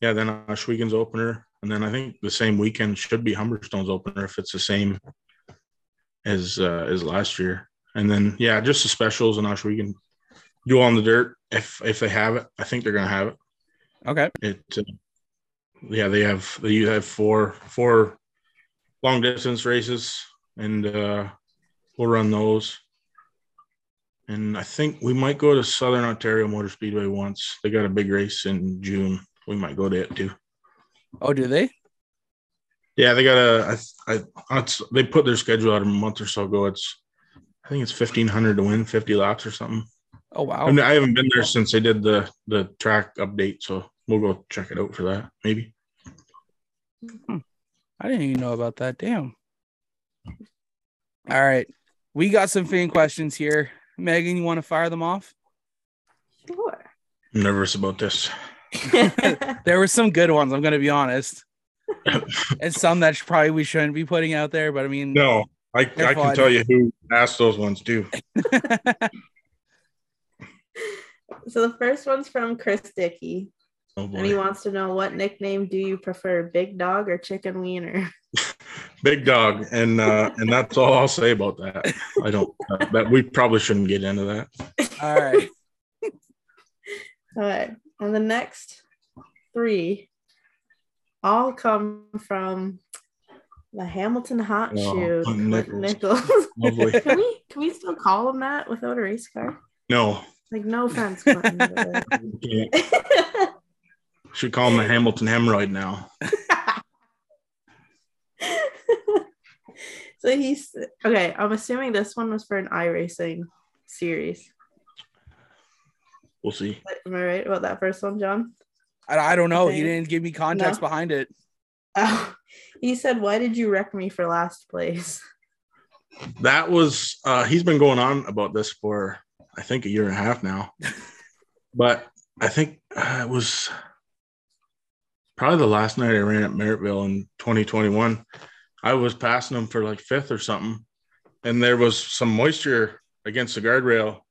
yeah, then Ohsweken opener, and then I think the same weekend should be Humberstone's opener if it's the same as uh, as last year. And then yeah, just the specials and Ohsweken do on the dirt if if they have it. I think they're gonna have it. Okay. It uh, yeah, they have they have four four long distance races and uh we'll run those. And I think we might go to Southern Ontario Motor Speedway once. They got a big race in June. We might go to it too. Oh, do they? Yeah, they got a. I, I, it's, they put their schedule out a month or so ago. It's, I think it's fifteen hundred to win, fifty laps or something. Oh wow. I, mean, I haven't been there since they did the the track update, so we'll go check it out for that. Maybe. Hmm. I didn't even know about that. Damn. All right. We got some fan questions here. Megan, you want to fire them off? Sure. I'm nervous about this. There were some good ones, I'm going to be honest. and some that probably we shouldn't be putting out there, but I mean, No, I, I can fun. tell you who asked those ones too. so the first one's from Chris Dickey, Oh and he wants to know what nickname do you prefer, Big Dog or Chicken Wiener? Big dog, and uh, and that's all I'll say about that. I don't. Uh, that we probably shouldn't get into that. all right. All right, and the next three all come from the Hamilton Hot Oh, Shoe, Nichols. Nichols. Can we can we still call him that without a race car? No, Like, no offense, Clinton. but, should call him the Hamilton hemorrhoid now. so he's okay. I'm assuming this one was for an iRacing series. We'll see. Am I right about that first one, John? I, I don't know. He didn't give me context No. behind it. Oh, he said, "Why did you wreck me for last place?" That was. Uh, he's been going on about this for I think a year and a half now, but I think uh, it was probably the last night I ran at Merrittville in 2021. I was passing him for like fifth or something, and there was some moisture against the guardrail,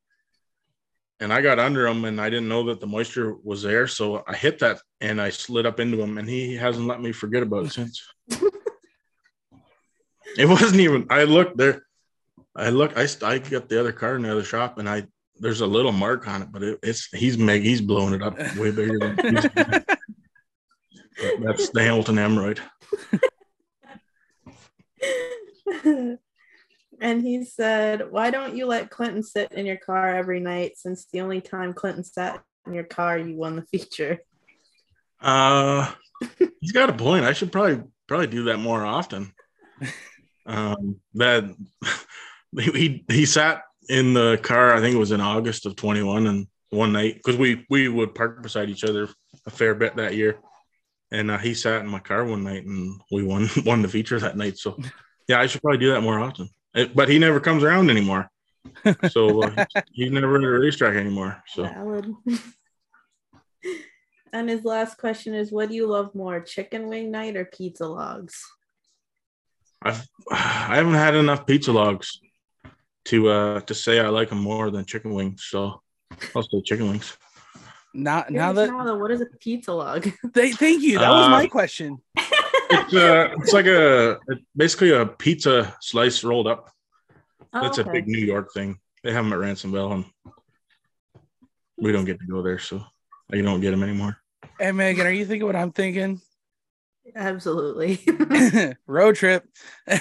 and I got under him, and I didn't know that the moisture was there, so I hit that and I slid up into him, and he hasn't let me forget about it since. it wasn't even. I looked there. I look. I I got the other car in the other shop, and I there's a little mark on it, but it, it's he's make he's blowing it up way bigger than. that's the Hamilton hemorrhoid. and he said, "Why don't you let Clinton sit in your car every night? Since the only time Clinton sat in your car, you won the feature." Uh, he's got a point. I should probably probably do that more often. Um, that he he sat in the car. I think it was in August of 21, and one night because we we would park beside each other a fair bit that year, and uh, he sat in my car one night, and we won won the feature that night. So yeah, I should probably do that more often. It- but he never comes around anymore. So uh, he's never at a racetrack anymore. So Valid. and his last question is, "What do you love more, chicken wing night or pizza logs?" I've I haven't had enough pizza logs to uh to say I like them more than chicken wings. So I'll say chicken wings. Now, Now now that what is a pizza log? they, thank you. That was Uh, my question. It's uh it's like a basically a pizza slice rolled up. Oh, That's a big New York thing. They have them at Ransomville, and we don't get to go there, so you don't get them anymore. Hey, Megan, are you thinking what I'm thinking? Absolutely. Road trip.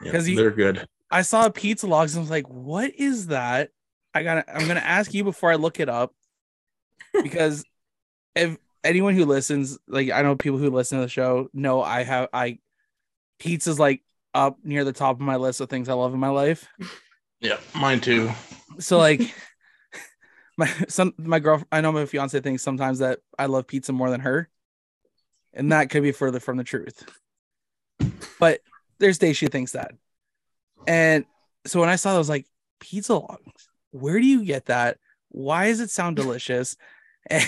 Because you- they're good. I saw pizza logs and I was like, what is that? I gotta I'm gonna ask you before I look it up. Because if anyone who listens, like I know people who listen to the show know I have I pizza's like up near the top of my list of things I love in my life. Yeah, mine too. So like my some my girl I know my fiance thinks sometimes that I love pizza more than her. And that could be further from the truth. But there's days she thinks that. And so when I saw that, I was like, pizza logs, where do you get that? Why does it sound delicious? And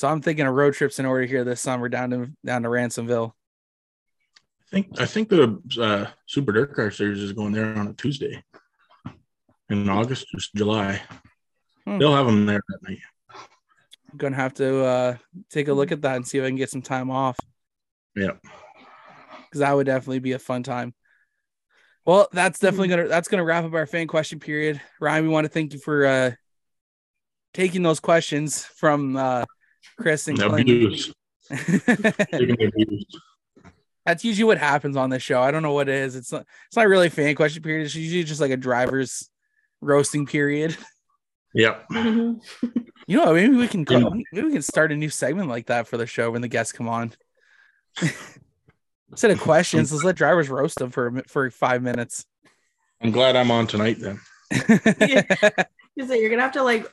So I'm thinking of road trips in order here this summer down to down to Ransomville. I think I think the uh, Super Dirt Car Series is going there on a Tuesday in August or July. Hmm. They'll have them there that night. I'm gonna have to uh, take a look at that and see if I can get some time off. Yeah. because that would definitely be a fun time. Well, that's definitely gonna that's gonna wrap up our fan question period. Ryan, we want to thank you for uh taking those questions from uh Chris and No Clint. views. Taking their views. that's usually what happens on this show. I don't know what it is. It's not it's not really a fan question period. It's usually just like a driver's roasting period. Yep. Mhm. You know, maybe we can Yeah. maybe we can start a new segment like that for the show when the guests come on. Instead of questions, let's let drivers roast them for for five minutes. I'm glad I'm on tonight then. You say you're gonna have to like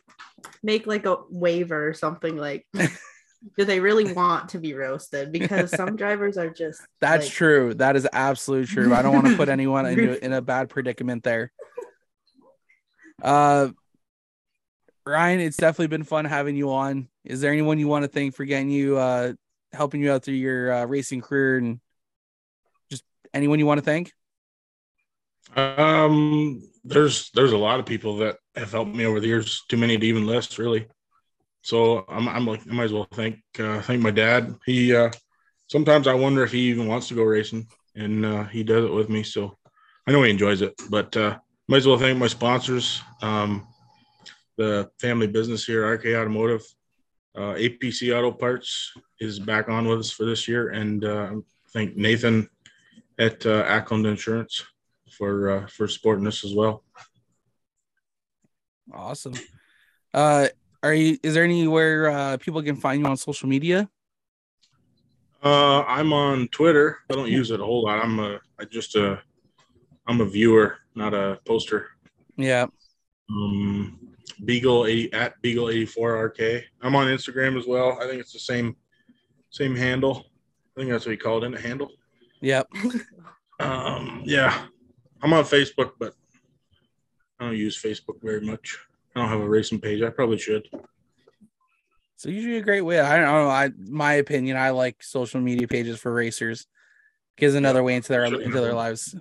make like a waiver or something like do they really want to be roasted? Because some drivers are just That's like, true. That is absolutely true. I don't want to put anyone into in a bad predicament there. Uh Ryan, it's definitely been fun having you on. Is there anyone you want to thank for getting you uh helping you out through your uh, racing career and just anyone you want to thank? Um, there's there's a lot of people that have helped me over the years. Too many to even list, really. So I'm I'm like I might as well thank uh, thank my dad. He uh, sometimes I wonder if he even wants to go racing, and uh, he does it with me. So I know he enjoys it. But uh, might as well thank my sponsors, um, the family business here, RK Automotive. Uh, APC Auto Parts is back on with us for this year, and uh, thank Nathan at uh, Ackland Insurance for uh, for supporting us as well. Awesome. Uh are you is there anywhere uh people can find you on social media? Uh, I'm on Twitter. I don't use it a whole lot. I'm a I just a I'm a viewer, not a poster. Yeah. Um, Beagle 80 at Beagle 84 RK. I'm on Instagram as well. I think it's the same same handle. I think that's what you call it in a handle. Yep. Um, yeah, I'm on Facebook, but I don't use Facebook very much. I don't have a racing page. I probably should. So usually a great way. I don't know. I my opinion. I like social media pages for racers. Gives another way into their into their lives.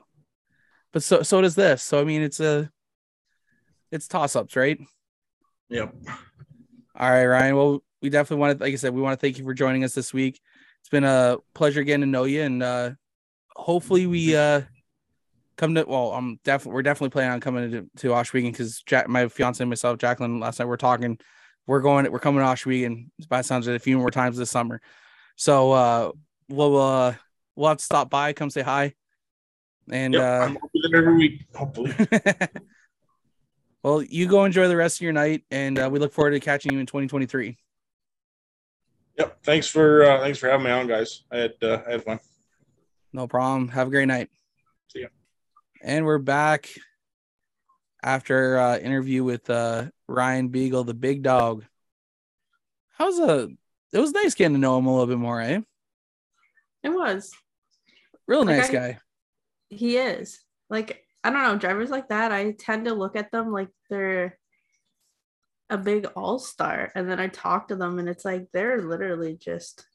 But so so does this. So I mean, it's a it's toss ups, right? Yep. All right, Ryan. Well, we definitely want to, like I said, we want to thank you for joining us this week. It's been a pleasure getting to know you, and uh hopefully we uh come to. Well, I'm definitely we're definitely planning on coming to to Ohsweken because Jack, my fiance and myself, Jacqueline, last night we're talking. We're going. We're coming to Ohsweken. By sounds a few more times this summer. So uh we'll uh we'll have to stop by, come say hi, and Yep. uh I'm every week, hopefully. well, you go enjoy the rest of your night, and uh, we look forward to catching you in 2023. Yep. Thanks for uh, thanks for having me on, guys. I had uh, I had fun. No problem. Have a great night. And we're back after uh interview with uh Ryan Beagle, the big dog. How's a it was nice getting to know him a little bit more, eh? It was. Real Like, nice I- guy. He is. Like, I don't know, drivers like that, I tend to look at them like they're a big all-star. And then I talk to them and it's like they're literally just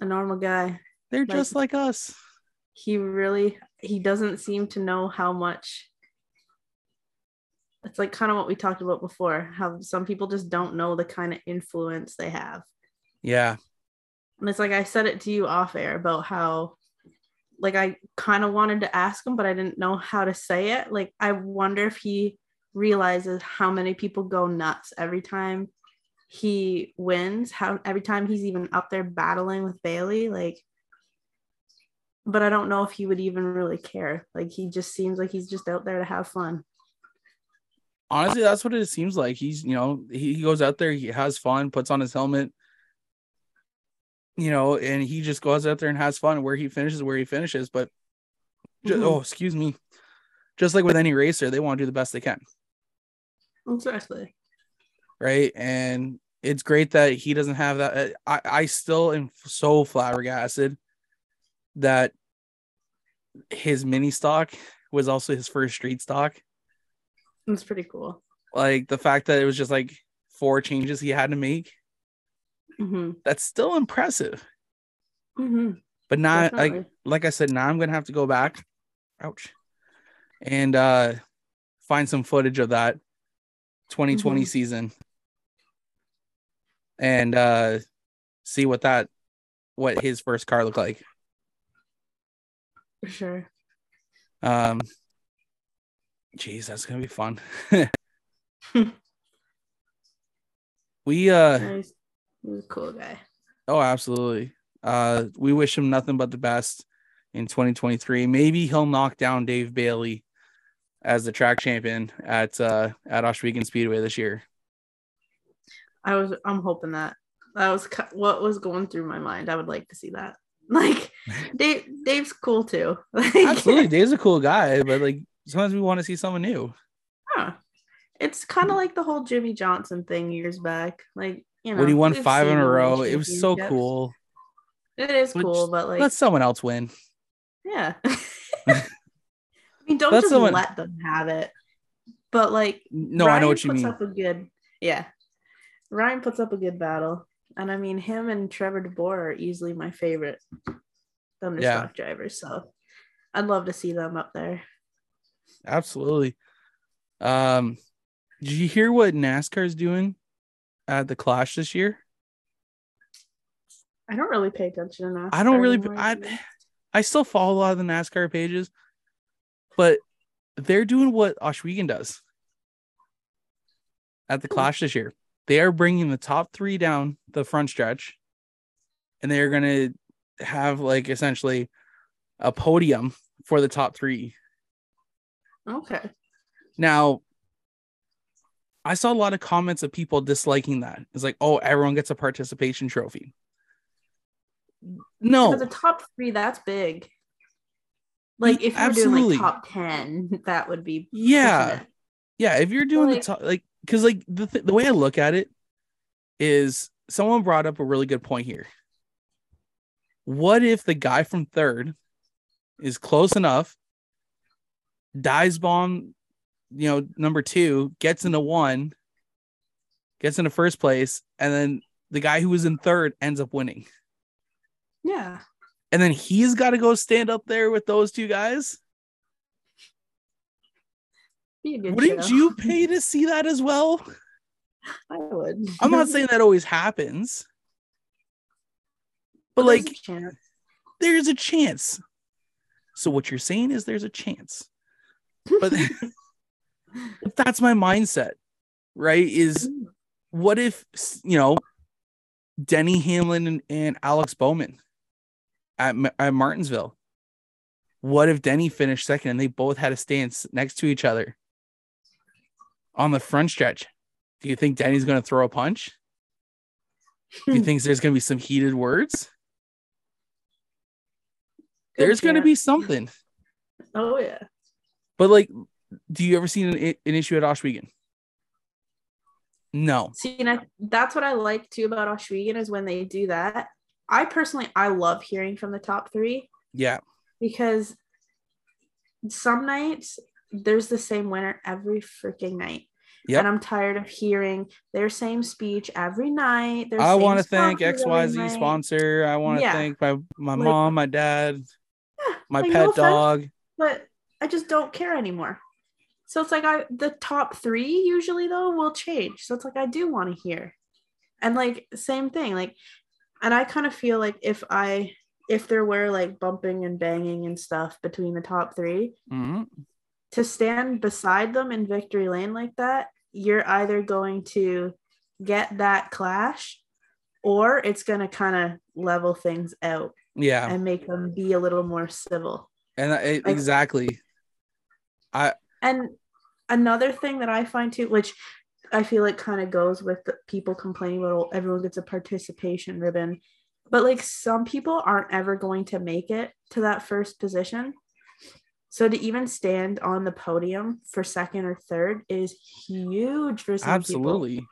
a normal guy. They're like- just like us. He really he doesn't seem to know how much it's like kind of what we talked about before, how some people just don't know the kind of influence they have. Yeah. And it's like I said it to you off air about how like I kind of wanted to ask him, but I didn't know how to say it. Like I wonder if he realizes how many people go nuts every time he wins, how every time he's even up there battling with Bailey, like but I don't know if he would even really care. Like he just seems like he's just out there to have fun. Honestly, that's what it seems like. He's, you know, he, he goes out there, he has fun, puts on his helmet, you know, and he just goes out there and has fun. Where he finishes, where he finishes. But Mhm. oh, excuse me. Just like with any racer, they want to do the best they can. Exactly. right? And it's great that he doesn't have that. I, I still am so flabbergasted that his mini stock was also his first street stock. It's pretty cool. Like the fact that it was just like four changes he had to make. hmm That's still impressive. hmm But not like Definitely. like I said, now I'm gonna have to go back. Ouch. And uh find some footage of that 2020 Mhm. season and uh see what that what his first car looked like. For sure. Um Jeez, that's gonna be fun. we uh Nice. He was a cool guy. oh absolutely. Uh we wish him nothing but the best in 2023. Maybe he'll knock down Dave Bailey as the track champion at uh at Ohsweken Speedway this year. I was. I'm hoping that that was what was going through my mind. I would like to see that. Like, Dave. Dave's cool too. Like, Absolutely, Dave's a cool guy, but like sometimes we want to see someone new. huh. It's kind of like the whole Jimmie Johnson thing years back. Like, you know, when he won five in a row, it was so cool. It is But cool, but like, Let someone else win. yeah. I mean, don't Let just someone- let them have it. But like, No, I know what you puts mean. Up a good, yeah. Ryan puts up a good battle, and I mean, him and Trevor DeBoer are easily my favorite Thunderstock drivers. So, I'd love to see them up there. Absolutely. Um, did you hear what NASCAR's doing at the Clash this year? I don't really pay attention enough. I don't really. I I still follow a lot of the NASCAR pages, but they're doing what Ohsweken does at the Clash this year. They are bringing the top three down the front stretch, and they are going to have like essentially a podium for the top three. Okay. Now, I saw a lot of comments of people disliking that. It's like, oh, everyone gets a participation trophy. No, But the top three, that's big. Like if you're doing Absolutely. like top ten, that would be yeah, yeah. If you're doing Like- the top, like, because like the th- the way I look at it is, someone brought up a really good point here. What if the guy from third is close enough, dies bomb, you know, number two, gets into one, gets into first place, and then the guy who was in third ends up winning. Yeah. And then he's got to go stand up there with those two guys. A Wouldn't you pay to see that as well? I would. I'm not saying that always happens, but there's like a there's a chance. So what you're saying is there's a chance. But that's my mindset, right? Is hmm. what if you know Denny Hamlin and, and Alex Bowman at, at Martinsville? What if Denny finished second and they both had to stand s- next to each other on the front stretch? Do you think Danny's going to throw a punch? Do you hmm. think there's going to be some heated words? Good There's going to be something. Oh yeah. But like, do you ever see an, an issue at Ohsweken? No. See, and I, that's what I like too about Ohsweken is when they do that. I personally, I love hearing from the top three Yeah. because some nights there's the same winner every freaking night. Yep. And I'm tired of hearing their same speech every night. I want to thank XYZ sponsor. I want to Yeah. thank my my Like- mom, my dad, Yeah, my like, pet no offense, dog. but I just don't care anymore. So it's like I the top three usually though will change. So it's like I do want to hear. And like same thing, like and I kind of feel like if I if there were like bumping and banging and stuff between the top three, Mhm. To stand beside them in victory lane like that, you're either going to get that clash or it's going to kind of level things out Yeah, and make them be a little more civil. and I, exactly. I And another thing that I find too, which I feel like kind of goes with the people complaining about oh, everyone gets a participation ribbon, but like some people aren't ever going to make it to that first position. So to even stand on the podium for second or third is huge for some people. Absolutely.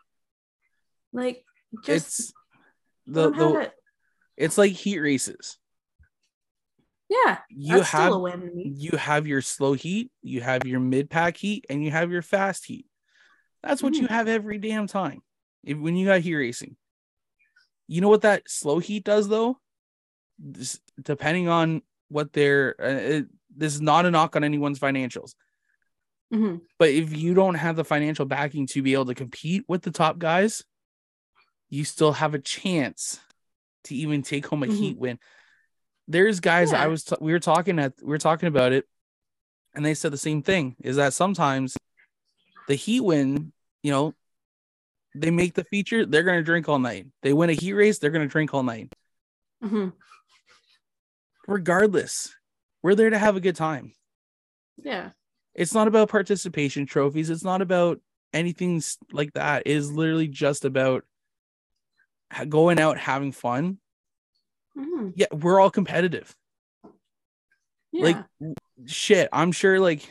Like just it's the, the it. it's like heat races. yeah, You have still a win you have your slow heat, you have your mid pack heat, and you have your fast heat. That's what you Mm. have every damn time if, when you got heat racing. You know what that slow heat does though? Depending on what their uh, this is not a knock on anyone's financials. Mhm. But if you don't have the financial backing to be able to compete with the top guys, you still have a chance to even take home a Mhm. heat win. There's guys I was t- we were talking at we were talking about it, and they said the same thing. Is that sometimes the heat win, you know, they make the feature, they're gonna drink all night. They win a heat race, they're gonna drink all night. Mhm. Regardless, we're there to have a good time. Yeah. It's not about participation trophies. It's not about anything like that. It is literally just about going out having fun. Mhm. Yeah, we're all competitive. Yeah. Like shit, I'm sure like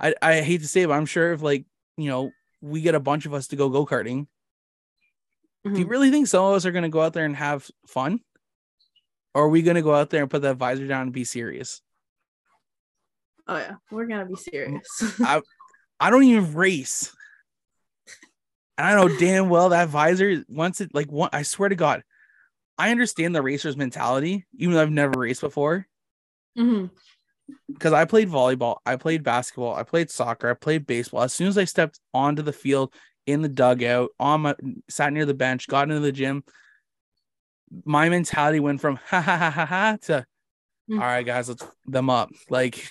I I hate to say it, but I'm sure if like, you know, we get a bunch of us to go go-karting, do you Mhm. really think some of us are going to go out there and have fun? Or are we going to go out there and put that visor down and be serious? oh yeah, we're gonna be serious. I I don't even race. And I know damn well that visor once it like one I swear to God, I understand the racer's mentality, even though I've never raced before. Mhm. Because I played volleyball, I played basketball, I played soccer, I played baseball. As soon as I stepped onto the field in the dugout, on my sat near the bench, got into the gym, my mentality went from ha ha ha ha ha to Mm. all right, guys, let's them up. Like,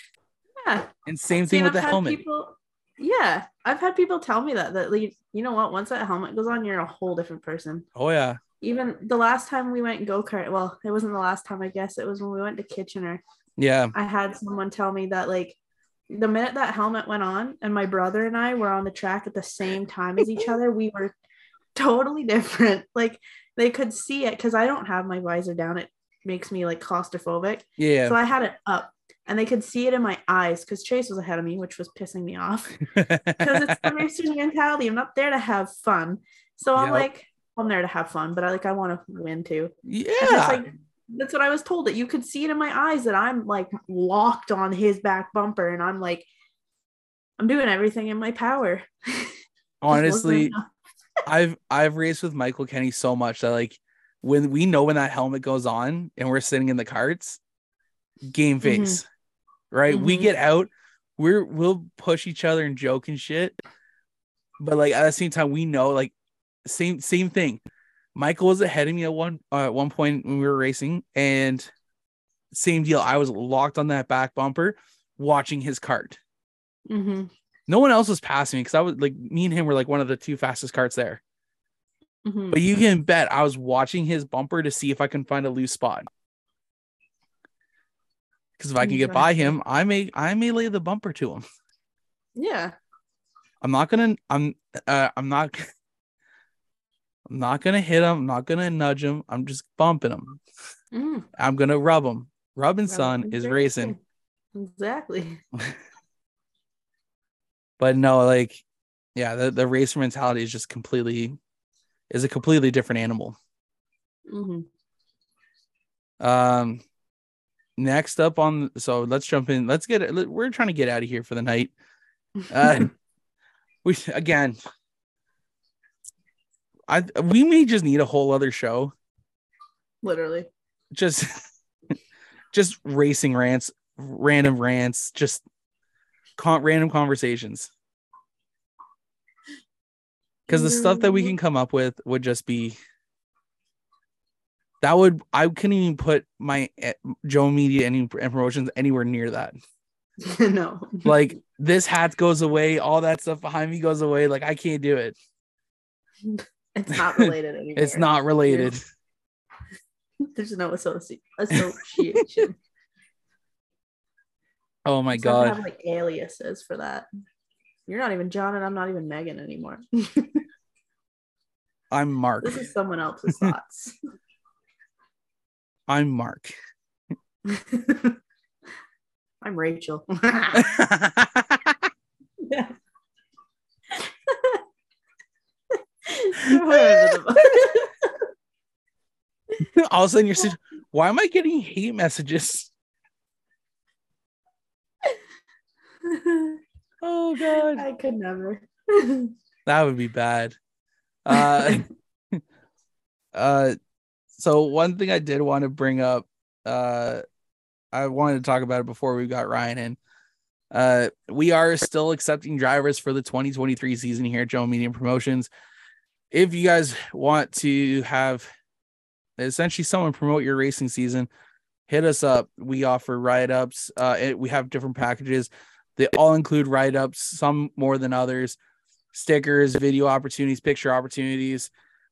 Yeah. and same thing with the I've had helmet. People, yeah, I've had people tell me that that like, you know what? Once that helmet goes on, you're a whole different person. oh yeah. Even the last time we went go kart, well, it wasn't the last time. I guess it was when we went to Kitchener. Yeah. I had someone tell me that like the minute that helmet went on, and my brother and I were on the track at the same time as each other, we were totally different. Like they could see it because I don't have my visor down. It makes me like claustrophobic. Yeah. So I had it up and they could see it in my eyes because Chase was ahead of me, which was pissing me off because it's the racer's mentality. I'm not there to have fun. So I'm Yep. like, I'm there to have fun, but I like I want to win too. yeah. It's like that's what I was told that you could see it in my eyes that I'm like locked on his back bumper and I'm like, I'm doing everything in my power. Honestly. I've I've raced with Michael Kenny so much that like when we know when that helmet goes on and we're sitting in the carts, game Mm-hmm. face, right? We Mhm. get out, we're we'll push each other and joke and shit, but like at the same time we know like same same thing. Michael was ahead of me at one uh, at one point when we were racing, and same deal. I was locked on that back bumper, watching his cart. Mhm, No one else was passing me because I was like me and him were like one of the two fastest carts there. mhm. But you can bet I was watching his bumper to see if I can find a loose spot. Because if I can get by him, I may I may lay the bumper to him. yeah. I'm not gonna I'm uh, I'm not I'm not gonna hit him. I'm not gonna nudge him. I'm just bumping him. Mhm. I'm gonna rub him. Rubbing son Rubbing is is racing. Exactly. But no, like yeah, the, the racer mentality is just completely is a completely different animal. Mhm. Um, next up on so let's jump in. Let's get it. We're trying to get out of here for the night. Uh, we again, I we may just need a whole other show. Literally. Just, just racing rants, random rants, just con- random conversations. Because the stuff that we can come up with would just be that would I couldn't even put my eh, Jomo Media any and promotions anywhere near that. no. Like this hat goes away, all that stuff behind me goes away. Like I can't do it. It's not related anymore. It's not related. There's no associ- association. Oh my have god. have like aliases for that. You're not even John, and I'm not even Megan anymore. I'm Mark. this is someone else's thoughts. I'm Mark. I'm Rachel. all of a sudden you're saying, why am I getting hate messages? Oh god. I could never. That would be bad. Uh Uh, so one thing I did want to bring up, uh, I wanted to talk about it before we got Ryan in. Uh, we are still accepting drivers for the 2023 season here at Jomo Media Promotions. If you guys want to have essentially someone promote your racing season, hit us up. We offer write ups. Uh, it, we have different packages. They all include write ups, some more than others, stickers, video opportunities, picture opportunities,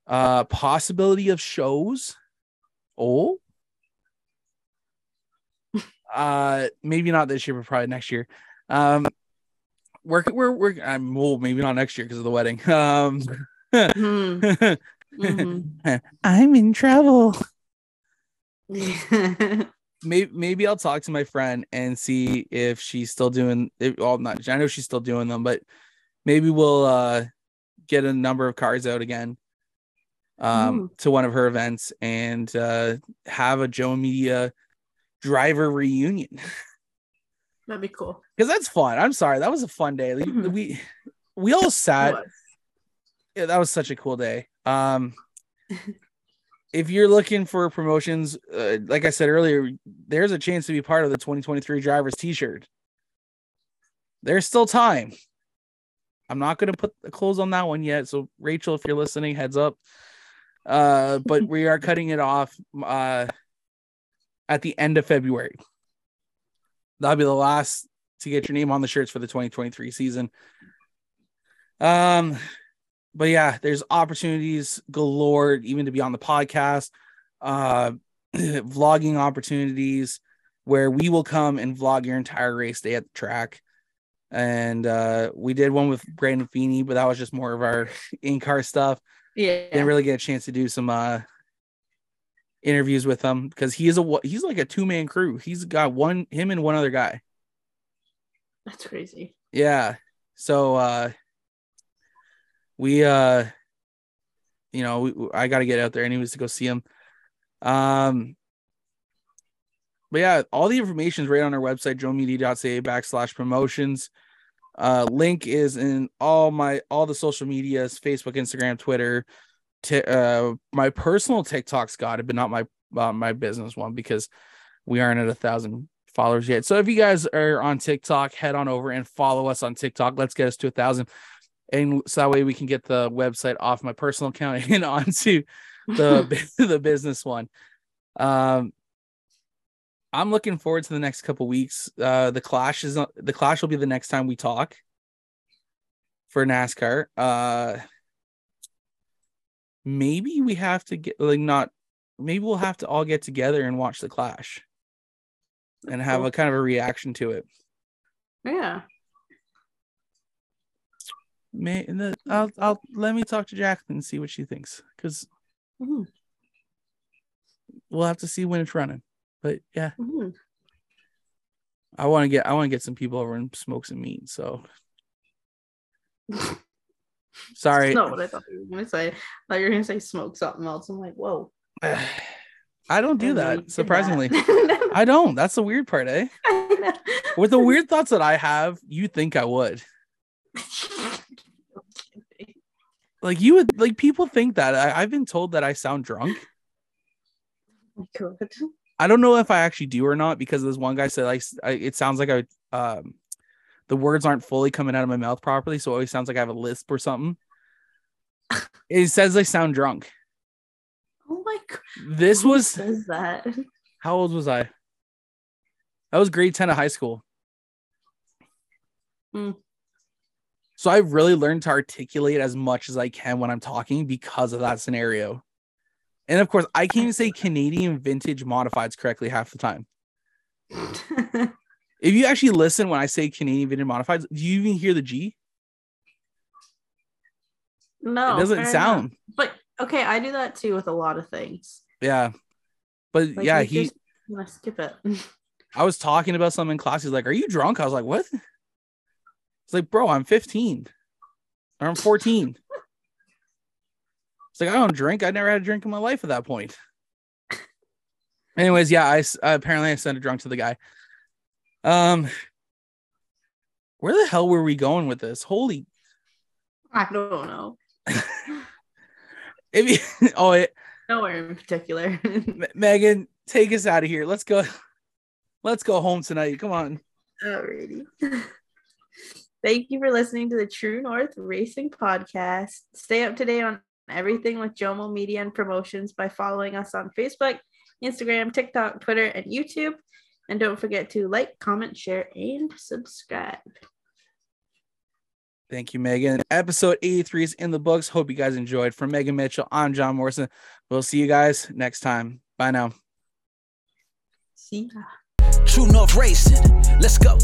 uh, possibility of shows. Oh, uh, maybe not this year, but probably next year. Um, we're we're we're I'm well, maybe not next year because of the wedding. Um, Mhm. Mhm. I'm in trouble. Mm-hmm. maybe maybe I'll talk to my friend and see if she's still doing it. Well, not I know she's still doing them, but maybe we'll uh get a number of cars out again um to one of her events and uh have a Jomo Media driver reunion That'd be cool. because that's fun. I'm sorry, that was a fun day. Like, Mhm. We we all sat. Yeah, that was such a cool day. Um, if you're looking for promotions, uh, like I said earlier, there's a chance to be part of the 2023 drivers T-shirt. There's still time. I'm not going to put the close on that one yet. So Rachel, if you're listening, heads up. Uh, but we are cutting it off uh, at the end of February. That'll be the last to get your name on the shirts for the 2023 season. Um, but yeah, there's opportunities galore, even to be on the podcast, uh, vlogging opportunities where we will come and vlog your entire race day at the track. And uh, we did one with Brandon Feeney, but that was just more of our in car stuff. Yeah. Didn't really get a chance to do some uh, interviews with him because he is a he's like a two man crew. He's got one him and one other guy. That's crazy. Yeah. So uh we uh you know, we, I got to get out there anyways to go see him. Um but yeah, all the information is right on our website, jomomedia.ca backslash promotions. Uh link is in all my all the social medias, Facebook, Instagram, Twitter. T- uh my personal TikTok's got it, but not my uh, my business one because we aren't at a thousand followers yet. So if you guys are on TikTok, head on over and follow us on TikTok. Let's get us to a thousand. And so that way we can get the website off my personal account and onto the the business one. Um I'm looking forward to the next couple weeks. Uh the clash is the clash will be the next time we talk for NASCAR. Uh maybe we have to get like not maybe we'll have to all get together and watch the clash and have a kind of a reaction to it. Yeah. May and the, I'll I'll let me talk to Jacqueline and see what she thinks because Mhm. we'll have to see when it's running. But yeah, Mhm. I want to get I want to get some people over and smoke some meat. So sorry, That's not what I thought you were gonna say. I thought you were gonna say smoke something else. I'm like, whoa. I don't do I that. Surprisingly, that. I don't. That's the weird part, eh? With the weird thoughts that I have, you think I would. Like you would like people think that I, I've been told that I sound drunk. Good. I don't know if I actually do or not because this one guy said like I, it sounds like I um the words aren't fully coming out of my mouth properly, so it always sounds like I have a lisp or something. it says I sound drunk. Oh my god. This Who was says that. how old was I? I was grade 10 of high school. Hmm. So I've really learned to articulate as much as I can when I'm talking because of that scenario. And of course, I can't even say Canadian vintage modifieds correctly half the time. If you actually listen when I say Canadian vintage modifieds, do you even hear the G? no. it doesn't sound. enough. But okay, I do that too with a lot of things. Yeah. But Like, yeah, he just skip it. I was talking about something in class. He's like, Are you drunk? I was like, What? It's like, bro, I'm 15 or I'm 14. It's like, I don't drink. I never had a drink in my life at that point. Anyways, yeah, I uh, apparently I sent a drunk to the guy. Um, where the hell were we going with this? Holy, I don't know. if you, oh, it, Nowhere in particular. Megan, take us out of here. Let's go. Let's go home tonight. Come on. Alrighty. Thank you for listening to the True North Racing Podcast. Stay up to date on everything with Jomo Media and Promotions by following us on Facebook, Instagram, TikTok, Twitter, and YouTube. And don't forget to like, comment, share, and subscribe. Thank you, Megan. Episode 83 is in the books. Hope you guys enjoyed. From Megan Mitchell, I'm John Morrison. We'll see you guys next time. Bye now. See ya. True North Racing. Let's go.